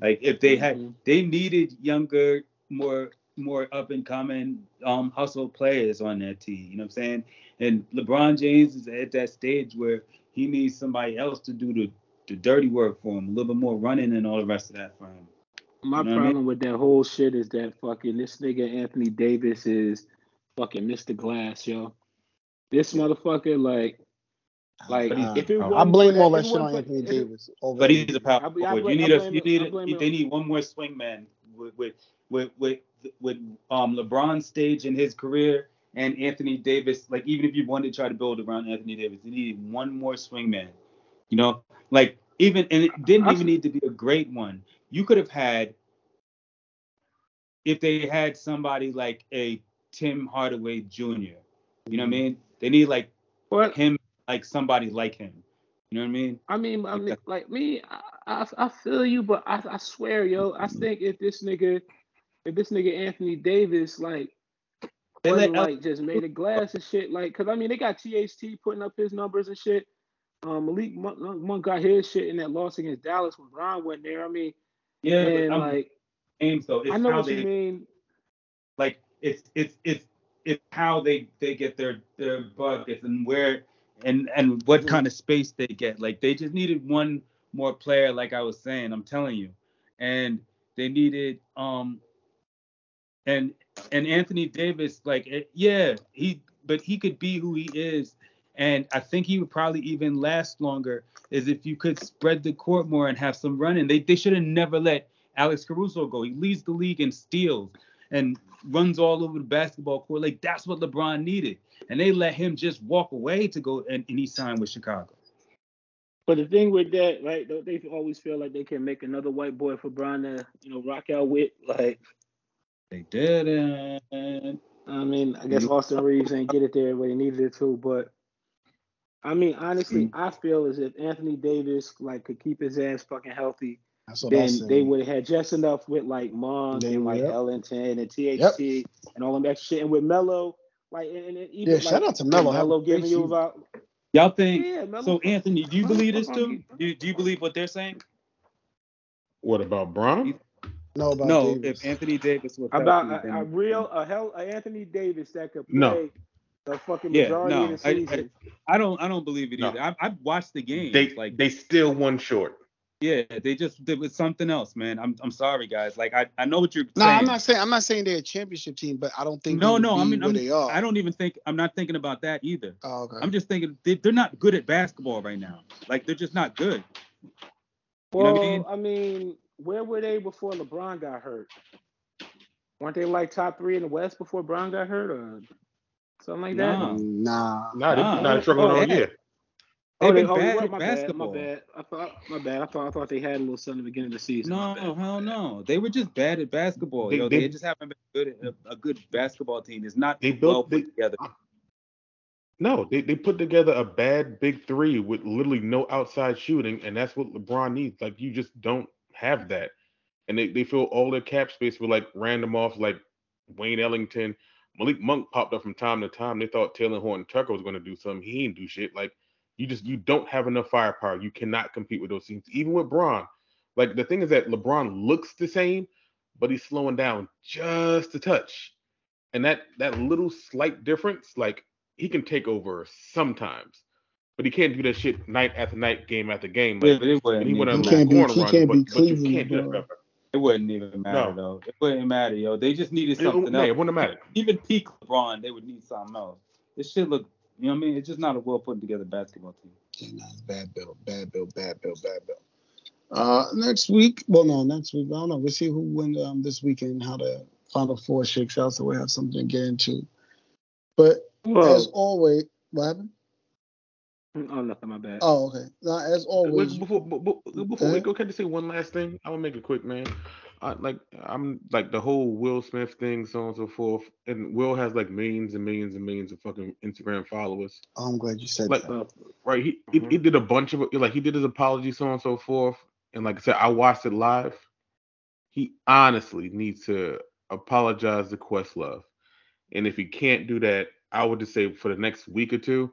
Like if they had Mhm. they needed younger, more more up and coming um hustle players on that team. You know what I'm saying? And LeBron James is at that stage where he needs somebody else to do the, the dirty work for him, a little bit more running and all the rest of that for him. My You know what I problem with that whole shit is that fucking this nigga Anthony Davis is fucking Mr. Glass, yo. This motherfucker, like, like Uh, if it I I blame all that shit on Anthony it- Davis. over But he's everything. a power I- I forward. You need a you need I a, blame it they need one more swing man with with with with with um LeBron's stage in his career and Anthony Davis. Like even if you wanted to try to build around Anthony Davis, you need one more swing man. You know, like even and it didn't even need to be a great one. You could have had if they had somebody like a Tim Hardaway Jr. You know what I mean? They need like him, like somebody like him. You know what I mean? I mean, I mean, like me, I, I, I feel you, but I, I swear, yo, I mm-hmm. think if this nigga, if this nigga Anthony Davis, like, They like just made of glass and shit, like, cause I mean, they got THT putting up his numbers and shit, um, Malik Monk, Monk got his shit in that loss against Dallas when Bron went there. I mean, Yeah, and like games though. It's I know how what they you mean. like it's it's it's it's how they they get their their buckets and where and and what Mhm. kind of space they get. Like they just needed one more player, like I was saying. I'm telling you, and they needed um and and Anthony Davis, like it, yeah, he but he could be who he is. And I think he would probably even last longer is if you could spread the court more and have some running. They they should have never let Alex Caruso go. He leads the league in steals and runs all over the basketball court. Like that's what LeBron needed. And they let him just walk away to go and, and he signed with Chicago. But the thing with that, right? They always feel like they can make another white boy for Bron to, you know, rock out with? Like, They didn't. I mean, I guess Austin Reaves ain't get it there where he needed it to, but I mean, honestly, I feel as if Anthony Davis like could keep his ass fucking healthy, That's what I then they would have had just enough with like Monk and like would. Ellington and THT and all them extra shit, and with Melo, like, and, and even Yeah, like, shout out to Melo. Have Melo giving you about. Y'all think yeah, Melo. so Anthony, do you believe this too? Do you, do you believe what they're saying? What about Bron? No, about no, Davis. if Anthony Davis was about healthy, a, a real a hell a Anthony Davis that could play No. the fucking Yeah, majority no, of the season. I- I- season. I don't I don't believe it either. I, I've watched the game. They like they still one short. yeah, they just did was something else, man. I'm I'm sorry guys. Like I, I know what you're no, saying. I'm not saying I'm not saying they're a championship team, but I don't think no, they no. I mean, I'm, they are. I don't even think I'm not thinking about that either. Oh, okay. I'm just thinking they, they're not good at basketball right now. Like they're just not good. You know Well, what I mean? I mean, where were they before LeBron got hurt? Weren't they like top three in the West before Brown got hurt, or something like that? Nah. nah. Nah, they, Nah. nah, they're struggling Oh, all yeah. year. They've they, been oh, bad what? at my basketball. Bad, my bad. I thought, my bad. I thought, I thought they had a little something at the beginning of the season. No, My hell no. They were just bad at basketball. They- Yo, they, they- just haven't been good at a, a good basketball team. It's not They well built- put they- together. No, they, they put together a bad big three with literally no outside shooting, and that's what LeBron needs. Like you just don't have that. And they, they fill all their cap space with like random offs like Wayne Ellington. Malik Monk popped up from time to time. They thought Talen Horton-Tucker was gonna do something. He didn't do shit. Like you just you don't have enough firepower. You cannot compete with those teams. Even with Bron. Like the thing is that LeBron looks the same, but he's slowing down just a touch. And that that little slight difference, like he can take over sometimes, but he can't do that shit night after night, game after game. Yeah, but it wouldn't, he even, went on He can't be- he run, can't but, be but Cleveland, can't do that bro. it wouldn't even matter No. though. It wouldn't matter, yo. They just needed It, something yeah, else. it wouldn't matter. Even peak LeBron, they would need something else. This shit look, you know what I mean? It's just not a well put together basketball team. Yeah, nah, bad bill, bad bill, bad bill, bad bill. Uh, next week, well, no, next week, I don't know. We'll see who wins um, this weekend, how the final four shakes out, so we have something to get into. But Well, as always, what happened? Oh, nothing. My bad. Oh, okay. Now, as always, before be- be- before we Uh-huh. go, can I just say one last thing? I'm gonna make it quick, man. I, like I'm like the whole Will Smith thing, so on and so forth. And Will has like millions and millions and millions of fucking Instagram followers. oh, I'm glad you said Like, that. Uh, right? He, he Mm-hmm. he did a bunch of like he did his apology, so on and so forth. And like I said, I watched it live. He honestly needs to apologize to Questlove. And if he can't do that, I would just say for the next week or two,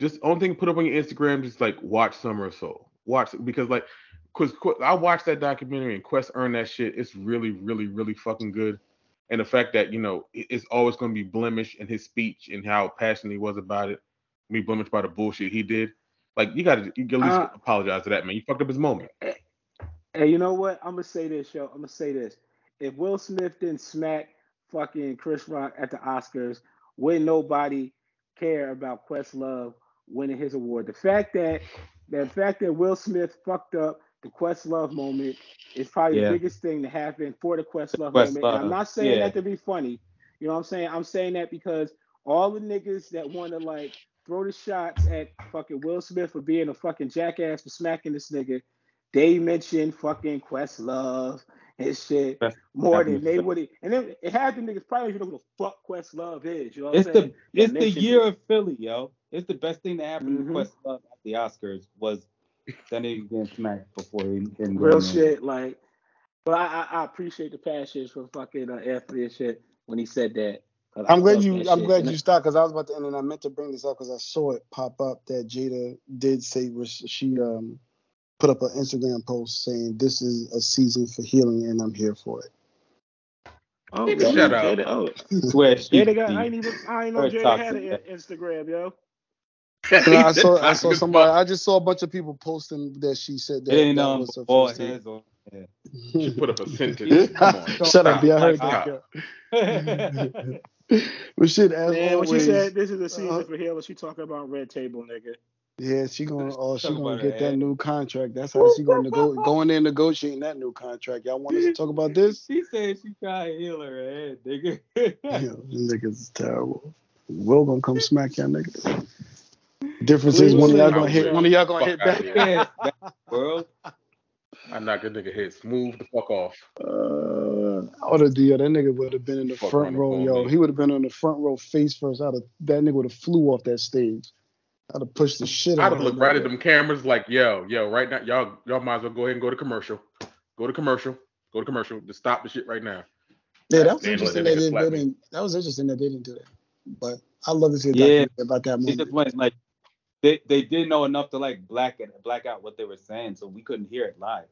just only thing put up on your Instagram, just like watch Summer of Soul. Watch because like because I watched that documentary and Quest earned that shit. It's really, really, really fucking good. And the fact that, you know, it's always gonna be blemished in his speech and how passionate he was about it, be blemished by the bullshit he did. Like you gotta you gotta at least Uh, apologize to that man. You fucked up his moment. Hey, you know what? I'm gonna say this, yo. I'm gonna say this. If Will Smith didn't smack fucking Chris Rock at the Oscars, would nobody care about Questlove winning his award? The fact that the fact that Will Smith fucked up the Questlove moment is probably Yeah. the biggest thing to happen for the Questlove, Questlove, moment. And I'm not saying yeah. that to be funny. You know what I'm saying? I'm saying that because all the niggas that want to like throw the shots at fucking Will Smith for being a fucking jackass for smacking this nigga, they mentioned fucking Questlove and shit That's more than definitely they so. would. And then it had the niggas probably don't know who the fuck Questlove is. You know what It's I'm the? Yeah, it's the year it. of Philly, yo. It's the best thing that happened Mhm. to Questlove at the Oscars was that nigga getting smacked before he didn't go real in there. shit. Like, but I, I, I appreciate the passion from fucking uh, Anthony and shit when he said that. I I'm glad you. I'm shit. glad you stopped because I was about to end, and I meant to bring this up because I saw it pop up that Jada did say was- she um put up an Instagram post saying this is a season for healing, and I'm here for it. Oh, Nigga, shut up. Jada, oh, *laughs* Swear she Jada got. I ain't even. I ain't know First Jada had an Instagram, yo. *laughs* I saw. I saw somebody. I just saw a bunch of people posting that she said that, It ain't that um was her bald first time. heads on. Yeah. She put up a sentence. *laughs* Come on. Shut up, Stop. B. I heard Stop. that. but shit, as Man, when she said this is a season uh, for healing, she talking about red table, nigga. Yeah, she gonna. Oh, she gonna get that head. new contract. That's how she gonna go going there negotiating that new contract. Y'all want us to talk about this? She said she tried to heal her head, nigga. *laughs* Yeah, niggas is terrible. Will gonna come smack y'all niggas. Difference is one of y'all gonna hit. One of y'all gonna hit outta back. here. Yeah, that world. I knock a nigga head smooth the fuck off. Uh, I would have yo, that nigga would have been in the Fuck front row, yo. pull me. He would have been on the front row face first. Out of that nigga would have flew off that stage. I'd have pushed the shit I'd have of looked right at them cameras like, yo, yo, right now, y'all, y'all might as well go ahead and go to commercial. Go to commercial. Go to commercial. Just stop the shit right now. Yeah, that was Man, let interesting. that That nigga they, slap they me. didn't. That was interesting that they didn't do that. But I love to see a Yeah. documentary about that It moment. just went like they they didn't know enough to like black it black out what they were saying, so we couldn't hear it live.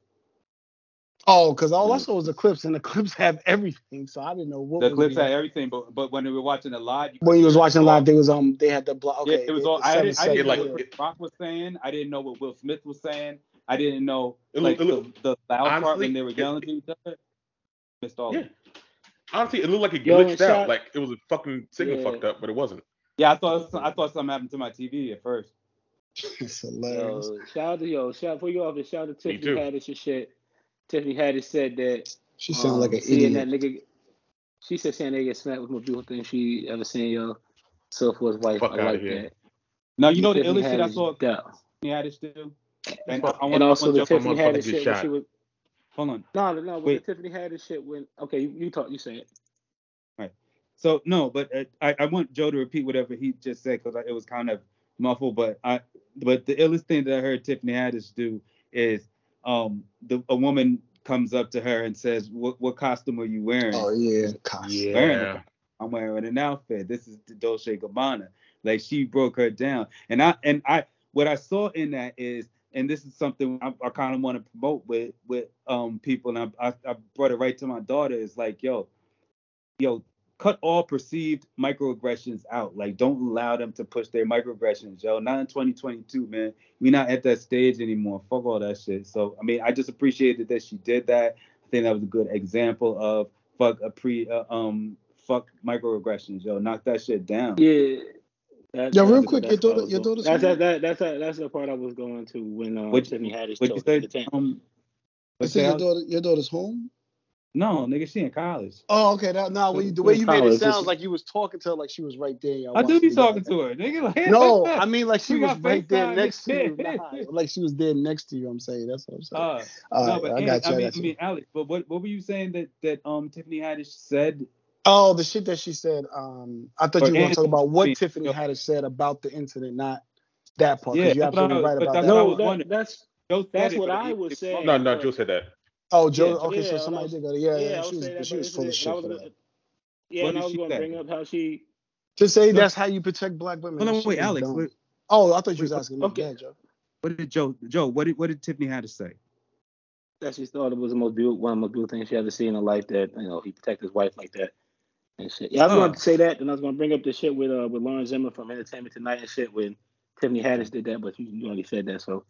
Oh, because all I saw was the clips, and the *laughs* clips have everything, so I didn't know what. Was the was clips had everything, but but when we were watching it live, you When you was watching hear it live, they was um they had the block. Okay, Yeah, it was all. the I didn't, I didn't seconds, know like- what yeah. Rock was saying. I didn't know what Will Smith was saying. I didn't know It like looked- it the, the loud part when they were yelling to each other. Missed all. Yeah. of it. Honestly, it looked like it glitched and out. shout- Like it was a fucking signal Yeah. fucked up, but it wasn't. Yeah, I thought I thought something happened to my TV at first. *laughs* It's *laughs* hilarious. Yo, shout out to yo, shout out for you off and shout out to Tiffany too. Haddish and shit. Tiffany Haddish said that She sounded um, like an seeing idiot. that nigga. She said seeing that nigga smacked was the most beautiful thing she ever seen. Yo, so for his wife, Fuck I like here. that. Now you know the Tiffany illest shit I Haddish saw dope. Tiffany Haddish do. And, Fuck. I want, And also want the Tiffany motherfucker Haddish shit when she was hold on. no no no with Wait. the Tiffany Haddish shit when okay you, you talk you say it. Right. So no, but uh, I, I want Joe to repeat whatever he just said because it was kind of muffled. But I but the illest thing that I heard Tiffany Haddish do is um the a woman comes up to her and says, "What what costume are you wearing?" Oh yeah, cost. Wearing Yeah. a- I'm wearing an outfit. This is the Dolce Gabbana. Like she broke her down, and I and I what I saw in that is, and this is something I, I kind of want to promote with with um people, and I, I I brought it right to my daughter. Is like, yo, yo, cut all perceived microaggressions out. Like, don't allow them to push their microaggressions, yo. Not in 2022, man. We're not at that stage anymore. Fuck all that shit. So, I mean, I just appreciated that she did that. I think that was a good example of fuck a pre, uh, um, fuck microaggressions, yo. Knock that shit down. Yeah. That, Yo, real quick, your daughter- your daughter's That's home? that, that, that's that's the part I was going to when uh, What- Tiffany Haddish What you told said? the. Um, I said your daughter, your daughter's home. No, nigga, she in college. Oh, okay. That, no, when you, the way you made it sounds like you was talking to her like she was right there. y'all I do be together. talking to her, nigga. Like, No, *laughs* I mean like she was right there next to you. *laughs* Nah, like she was there next to you. I'm saying that's what I'm saying. Uh, All no, right, but I got you. I I mean, got I mean, Alex, but what what were you saying that that um Tiffany Haddish said? Oh, the shit that she said. Um, I thought Or you were going to talk about what Ann- Tiffany Yo. had said about the incident, not that part. Yeah, Because you're that's what I absolutely right but about that. No, was that, wondering. that's That's what I was saying. No, no, Joe said that. Oh, Joe. Yeah, okay, yeah, so somebody was- did go. to- Yeah, yeah, yeah, she was was, that, she was full of shit was for gonna- that. Yeah, What and I did was going to bring up how she. To say So- that's how you protect black women. Hold on, wait, Alex. dumb. What, Oh, I thought you was Wait, asking me. okay. Go ahead, Joe. what did Joe Joe? What did what did Tiffany Haddish say? that she thought it was the most beautiful, one of the most beautiful things she ever seen in her life. That you know he protected his wife like that and shit. Yeah, I was Oh. going to say that, and I was going to bring up the shit with uh with Lauren Zima from Entertainment Tonight and shit when Tiffany Haddish did that, but you, you already said that, so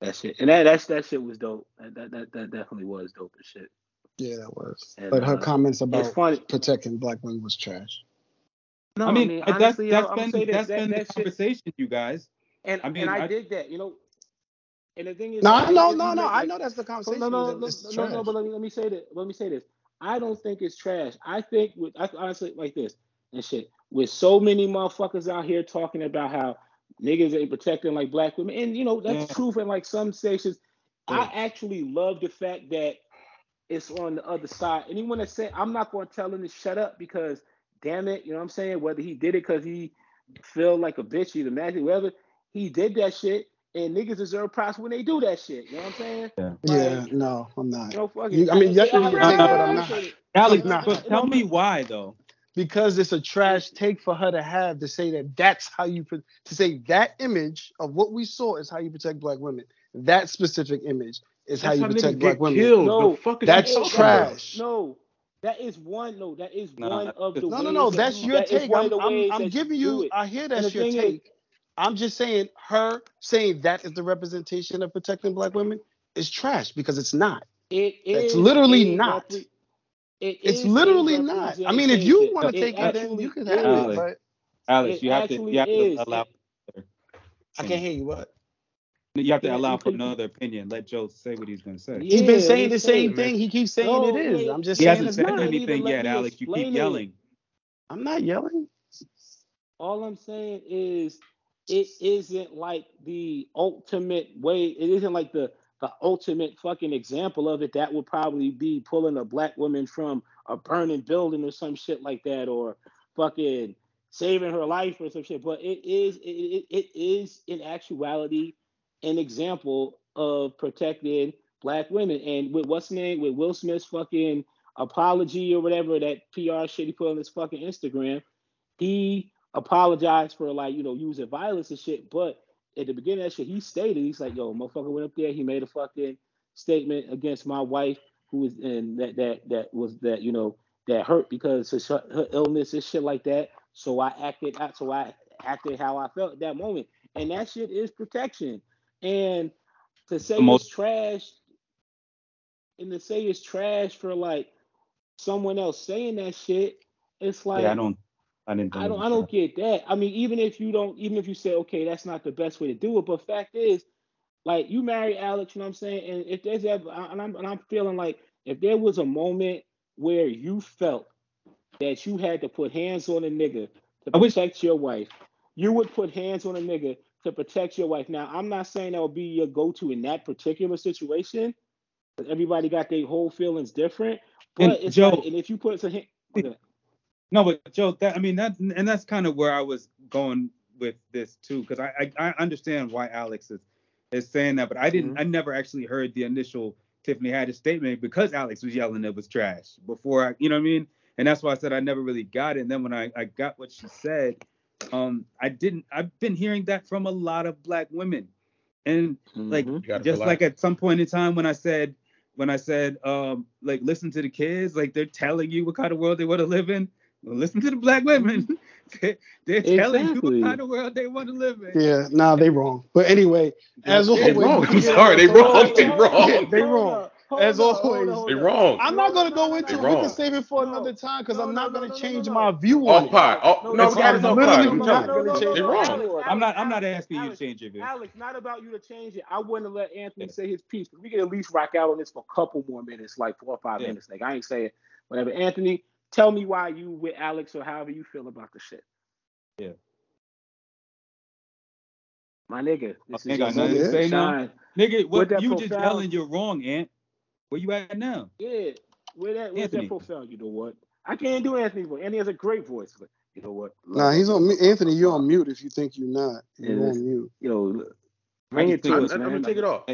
that shit and that that's that shit was dope. That that that, that definitely was dope as shit. Yeah, that was. And, But her uh, comments about protecting black women was trash. No, I mean, that's honestly, that's yo, I'm been say this, that's that, been the that shit, conversation, you guys. and I mean, and I, I- dig that, you know. And the thing is, No, like, no, no, no. make, I know that's the conversation. no, no, no, it's no, no, but let me let me say this. Let me say this. I don't think it's trash. I think with I honestly like this and shit. With so many motherfuckers out here talking about how niggas ain't protecting like black women, and you know that's Yeah. truth in like some sections. Yeah. I actually love the fact that it's on the other side. Anyone that say I'm not going to tell him to shut up because damn it, you know what I'm saying? Whether he did it because he feel like a bitch, he's a magic, whatever, he did that shit, and niggas deserve props when they do that shit. You know what I'm saying? Yeah, Like, no, I'm not. You know, fuck You- I mean, yes, you can I- take but I'm I not. appreciate. Alex, Nah. but tell me why though. Because it's a trash mm. take for her to have to say that that's how you pro- to say that image of what we saw is how you protect black women. That specific image is how you how protect black women. killed. No, the fuck is that's you talking trash. No, that is one. No, that is No, one of the. No, no, ways no. that That's you- your that is take. I'm, I'm, I'm giving do you. I hear that's your thing is- take. I'm just saying her saying that is the representation of protecting black women is trash because it's not. It It's literally a not. repre- it It's literally not. I mean, if you want to take it, then you can have is. it. But Alex, you have to you have is. to allow I can't hear you. What? you have to allow for another opinion. Let Joe say what he's gonna say. Yeah, He's been saying the listen, same man. thing. He keeps saying No, it is. yeah, I'm just He saying hasn't it's said not. anything yet, me Alex. You keep explain it. yelling. I'm not yelling. all I'm saying is it isn't like the ultimate way. It isn't like the the ultimate fucking example of it. That would probably be pulling a black woman from a burning building or some shit like that, or fucking saving her life or some shit. But it is it, it, is in actuality an example of protecting black women. And with what's name with Will Smith's fucking apology or whatever that PR shit he put on his fucking Instagram, he apologized for like you know using violence and shit. But at the beginning of that shit, he stated he's like, "Yo, motherfucker went up there. He made a fucking statement against my wife, who was and that that that was that you know that hurt because of her, her illness and shit like that. So I acted out. So I acted how I felt at that moment, and that shit is protection. And to say most- it's trash, and to say it's trash for like someone else saying that shit, it's like yeah, I don't. I didn't. I don't I don't get that. I mean, even if you don't, even if you say, okay, that's not the best way to do it, but fact is, like you marry Alex, you know what I'm saying? And if there's ever and I'm and I'm feeling like if there was a moment where you felt that you had to put hands on a nigga to I wish- protect your wife, you would put hands on a nigga to protect your wife. Now, I'm not saying that would be your go-to in that particular situation. Everybody got their whole feelings different. But And it's Joe- like, and if you put some, okay. No, but Joe, that I mean that, and that's kind of where I was going with this too, because I, I I understand why Alex is is saying that, but I didn't, I never actually heard the initial Tiffany Haddish statement because Alex was yelling it was trash before I, you know what I mean, and that's why I said I never really got it. And then when I I got what she said, um, I didn't. I've been hearing that from a lot of black women, and like Mhm. You gotta just relax. like at some point in time when I said when I said um like listen to the kids like they're telling you what kind of world they want to live in. Well, listen to the black women. Mm-hmm. *laughs* they, they're telling you Exactly. what kind of world they want to live in. Yeah, nah, they wrong. But anyway, as They always, wrong. I'm sorry, they so- wrong. They Yeah, wrong. they wrong. As always. They wrong. I'm not gonna go into it. We can save it for another time because No, I'm not no, gonna no, no, change no. my view Off on it. pod. Oh, No, no, it's we got I'm it literally not gonna change They my wrong. view. I'm not I'm not asking you to change your view. Alex, not about you to change it. I wouldn't let Anthony say his piece. We can at least rock out on this for a couple more minutes, like four or five Yeah. minutes. Like I ain't saying whatever. Anthony, tell me why you with Alex or however you feel about the shit. Yeah. My nigga, this I is ain't got nothing to say now. Nigga, what that you just profound- yelling you're wrong, Ant. Where you at now? Yeah, where that where's Anthony. that profound? You know what? I can't do Anthony's voice. Anthony has a great voice, but you know what? Nah, he's on mute. Anthony, you're on mute if you think you're not. You're Yeah, on mute. Yo, look, bring it to think- I'm, us, I'm man. gonna take it off.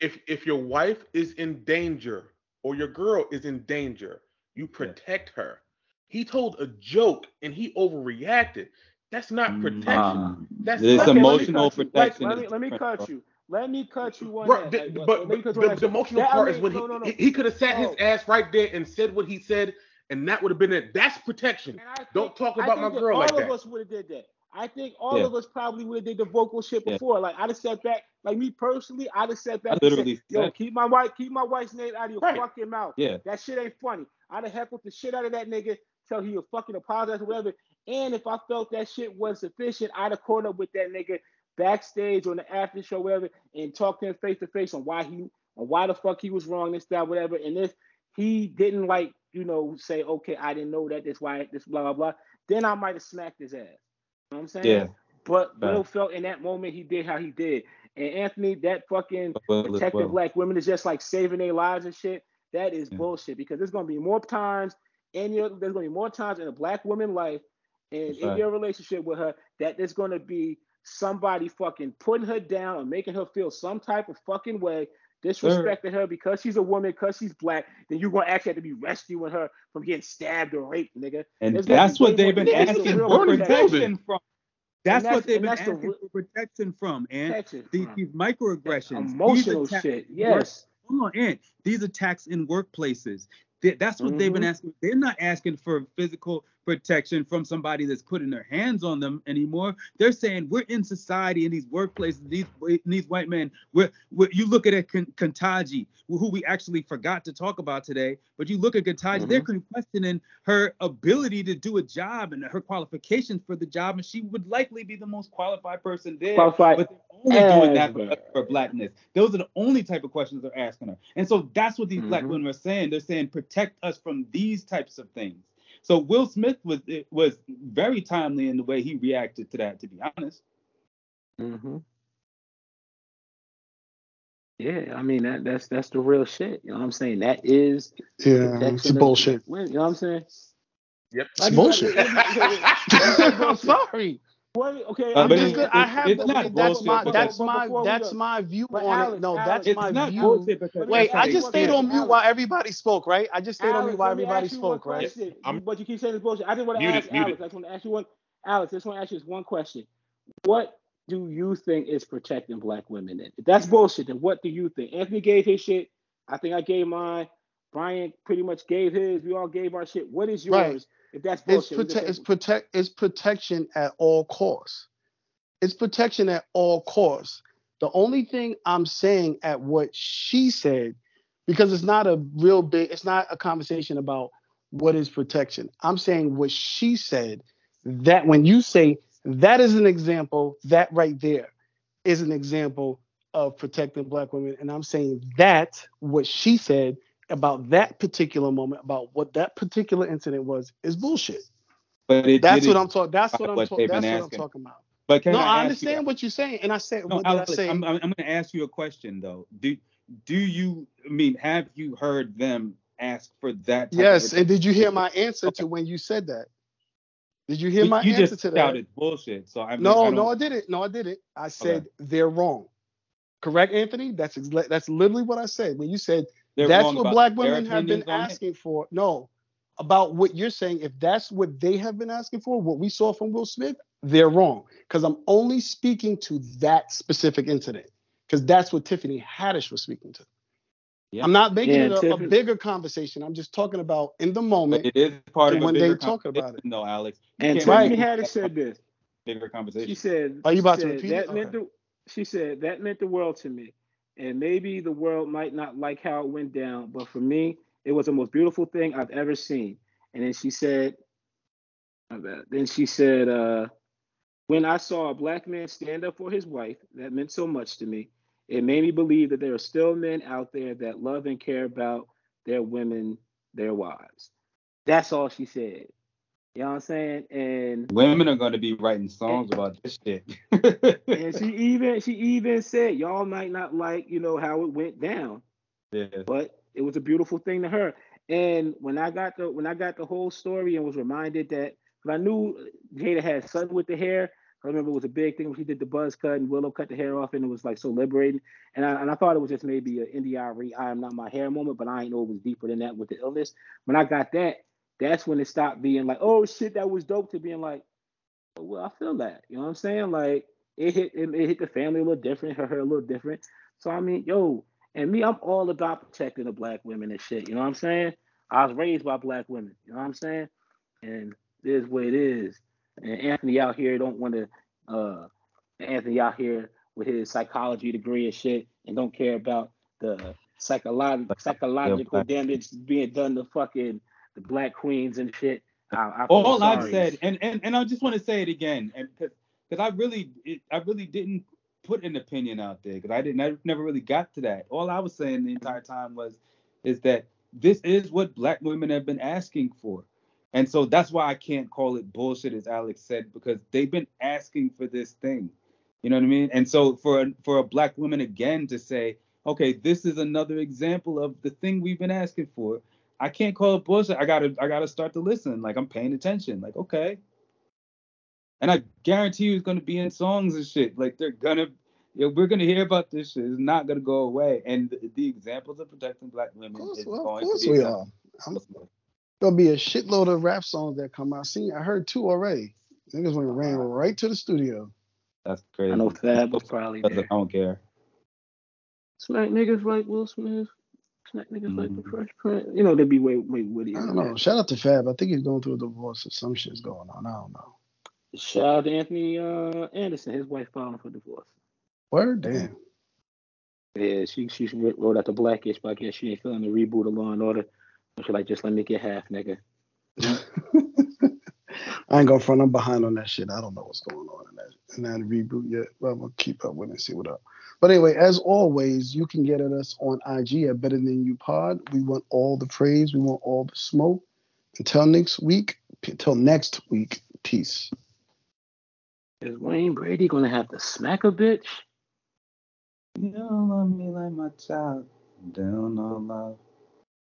If if your wife is in danger or your girl is in danger, you protect her. He told a joke and he overreacted. That's not protection. Um, That's It's Okay, emotional cut protection. Let me let me cut you. Let me cut you one. Bro, the- Like, but let but the, the emotional That- I part mean, is when no, no, no. he, he could have sat his ass right there and said what he said, and that would have been it. That's protection. Think- Don't talk I about think my that girl all of us would have did that. I think all Yeah. of us probably would have did the vocal shit Yeah. before. Like I'd have sat back, like me personally, I'd have sat back I literally said, "Yo, said- keep my wife, keep my wife's name out of your Right. fucking mouth. Yeah. That shit ain't funny." I'd have heckled the shit out of that nigga till he would fucking apologize or whatever. And if I felt that shit was sufficient, I'd have caught up with that nigga backstage on the after show, whatever, and talked to him face to face on why he, on why the fuck he was wrong, this, that, whatever. And if he didn't like, you know, say, okay, I didn't know that, this, why, this, blah, blah, blah, then I might have smacked his ass. You know what I'm saying? Yeah. But Right. Will felt in that moment he did how he did. And Anthony, that fucking Will as well. black women is just like saving their lives and shit. That is Yeah. bullshit because there's gonna be more times in your there's gonna be more times in a black woman life and That's in right. your relationship with her that there's gonna be somebody fucking putting her down or making her feel some type of fucking way, disrespecting her because she's a woman, because she's black, then you're gonna actually have to be rescuing her from getting stabbed or raped, nigga. And There's that's what they've been asking for protection. from. That's, that's- what they've been the asking re- for protection from, and Protection these, from. these microaggressions, Emotional these shit. Yes. On, and these attacks in workplaces. That's what they've been Mhm. asking. They're not asking for physical protection from somebody that's putting their hands on them anymore. They're saying we're in society in these workplaces. These these white men. We're, we're you look at a Ketanji, who we actually forgot to talk about today. But you look at Ketanji, they're questioning her ability to do a job and her qualifications for the job, and she would likely be the most qualified person there. Qualified but they're only doing that for, for blackness. Those are the only type of questions they're asking her. And so that's what these black Mhm. women are saying. They're saying protect us from these types of things. So Will Smith was it was very timely in the way he reacted to that. To be honest, Mm-hmm. Yeah, I mean that that's that's the real shit. You know what I'm saying? That is Yeah, it's bullshit. women, You know what I'm saying? Yep. It's bullshit. *laughs* I'm sorry. What, okay, Uh, I'm just it- good. I have it's not that's my that's my that's my view but on Alex, it. No, Alex, that's it's my not view. Wait, Wait, I just stayed on mute while everybody spoke, right? I just stayed on mute while everybody ask you one spoke, right? question. I'm- but you keep saying this bullshit. I just want to ask muted. Alex. I just want to ask you one. Alex, I just want to ask you this one question. What do you think is protecting black women? Then? If that's bullshit, then what do you think? Anthony gave his shit. I think I gave mine. Brian pretty much gave his. We all gave our shit. What is yours? Right. If that's It's bullshit, just protect it's protect it's protection at all costs. It's protection at all costs. The only thing I'm saying at what she said, because it's not a real big, it's not a conversation about what is protection. I'm saying what she said, that when you say that is an example, that right there is an example of protecting black women. And I'm saying that what she said about that particular moment, about what that particular incident was, is bullshit. But it That's what I'm talking. That's what I'm. what Ta- they've that's what I'm talking about. But can no, I, I, ask you- understand what you're saying, and I said, No, what did Alex, I say? I'm, I'm, going to ask you a question though. Do do you? I mean, have you heard them ask for that? Type yes, of and did you hear my answer to when you said that? Did you hear my you answer just to that? You shouted bullshit. So I mean, no, I no, I didn't. No, I didn't. I said they're wrong. Correct, Anthony? That's exa- that's literally what I said. When you said they're that's what black women have been opinions on it. asking for. No, about what you're saying. If that's what they have been asking for, what we saw from Will Smith, they're wrong. Because I'm only speaking to that specific incident. Because that's what Tiffany Haddish was speaking to. Yeah. I'm not making Yeah, it a, a bigger conversation. I'm just talking about in the But moment. it is part of And a when they talk about it. No, Alex. And Tiffany make Haddish said this. bigger conversation. She said, Are you about to repeat that it? meant Okay. the, she said that meant the world to me. And maybe the world might not like how it went down, but for me, it was the most beautiful thing I've ever seen. And then she said, then she said, uh, when I saw a black man stand up for his wife, that meant so much to me. It made me believe that there are still men out there that love and care about their women, their wives. That's all she said. You know what I'm saying? And Women are going to be writing songs about this shit. and she even she even said y'all might not like you know how it went down yeah. but it was a beautiful thing to her and when i got the when i got the whole story and was reminded that i knew jada had something with the hair i remember it was a big thing when she did the buzz cut and willow cut the hair off and it was like so liberating and i, and I thought it was just maybe an India.Arie i am not my hair moment but i ain't know it was deeper than that with the illness when i got that that's when it stopped being like oh shit that was dope to being like oh, well i feel that you know what i'm saying like it hit it, it hit the family a little different, her, her a little different. So I mean, yo, and me, I'm all about protecting the black women and shit. You know what I'm saying? I was raised by black women. You know what I'm saying? And it is what it is. And Anthony out here don't want to. uh Anthony out here with his psychology degree and shit, and don't care about the psychological psychological damage being done to fucking the black queens and shit. I, I all I've said, and, and and I just want to say it again, and because because I really it, I really didn't put an opinion out there because I didn't I never really got to that. All I was saying the entire time was is that this is what black women have been asking for. And so that's why I can't call it bullshit, as Alex said, because they've been asking for this thing. You know what I mean? And so for for a black woman again to say, okay, this is another example of the thing we've been asking for. I can't call it bullshit. I gotta I gotta start to listen. Like I'm paying attention. Like okay, and I guarantee you, it's gonna be in songs and shit. Like they're gonna, yeah, we're gonna hear about this shit. It's not gonna go away. And the, the examples of protecting black women Of course, is well, of going course to be. we are. I'm, gonna be a shitload of rap songs that come out. See, I heard two already. Niggas went ran uh-huh. right to the studio. That's crazy. I know Fab was probably Because I don't care. Smack niggas like Will Smith. Niggas like the. Fresh Prince. You know, they'd be way, way witty. I don't know. Shout out to Fab. I think he's going through a divorce or some shit's going on. I don't know. Shout out to Anthony uh, Anderson. His wife filing for divorce. Word, damn. Yeah, she she wrote out the black-ish, but I guess she ain't feeling the reboot of Law and Order. She like, just let me get half, nigga. *laughs* I ain't gonna front. I'm behind on that shit. I don't know what's going on in that in that reboot yet, but I'm gonna keep up with it and see what up. But anyway, as always, you can get at us on IG at Better Than You Pod. We want all the praise. We want all the smoke. Until next week. Until next week. Peace. Is Wayne Brady gonna have to smack a bitch? You don't love me like my child. Down on love.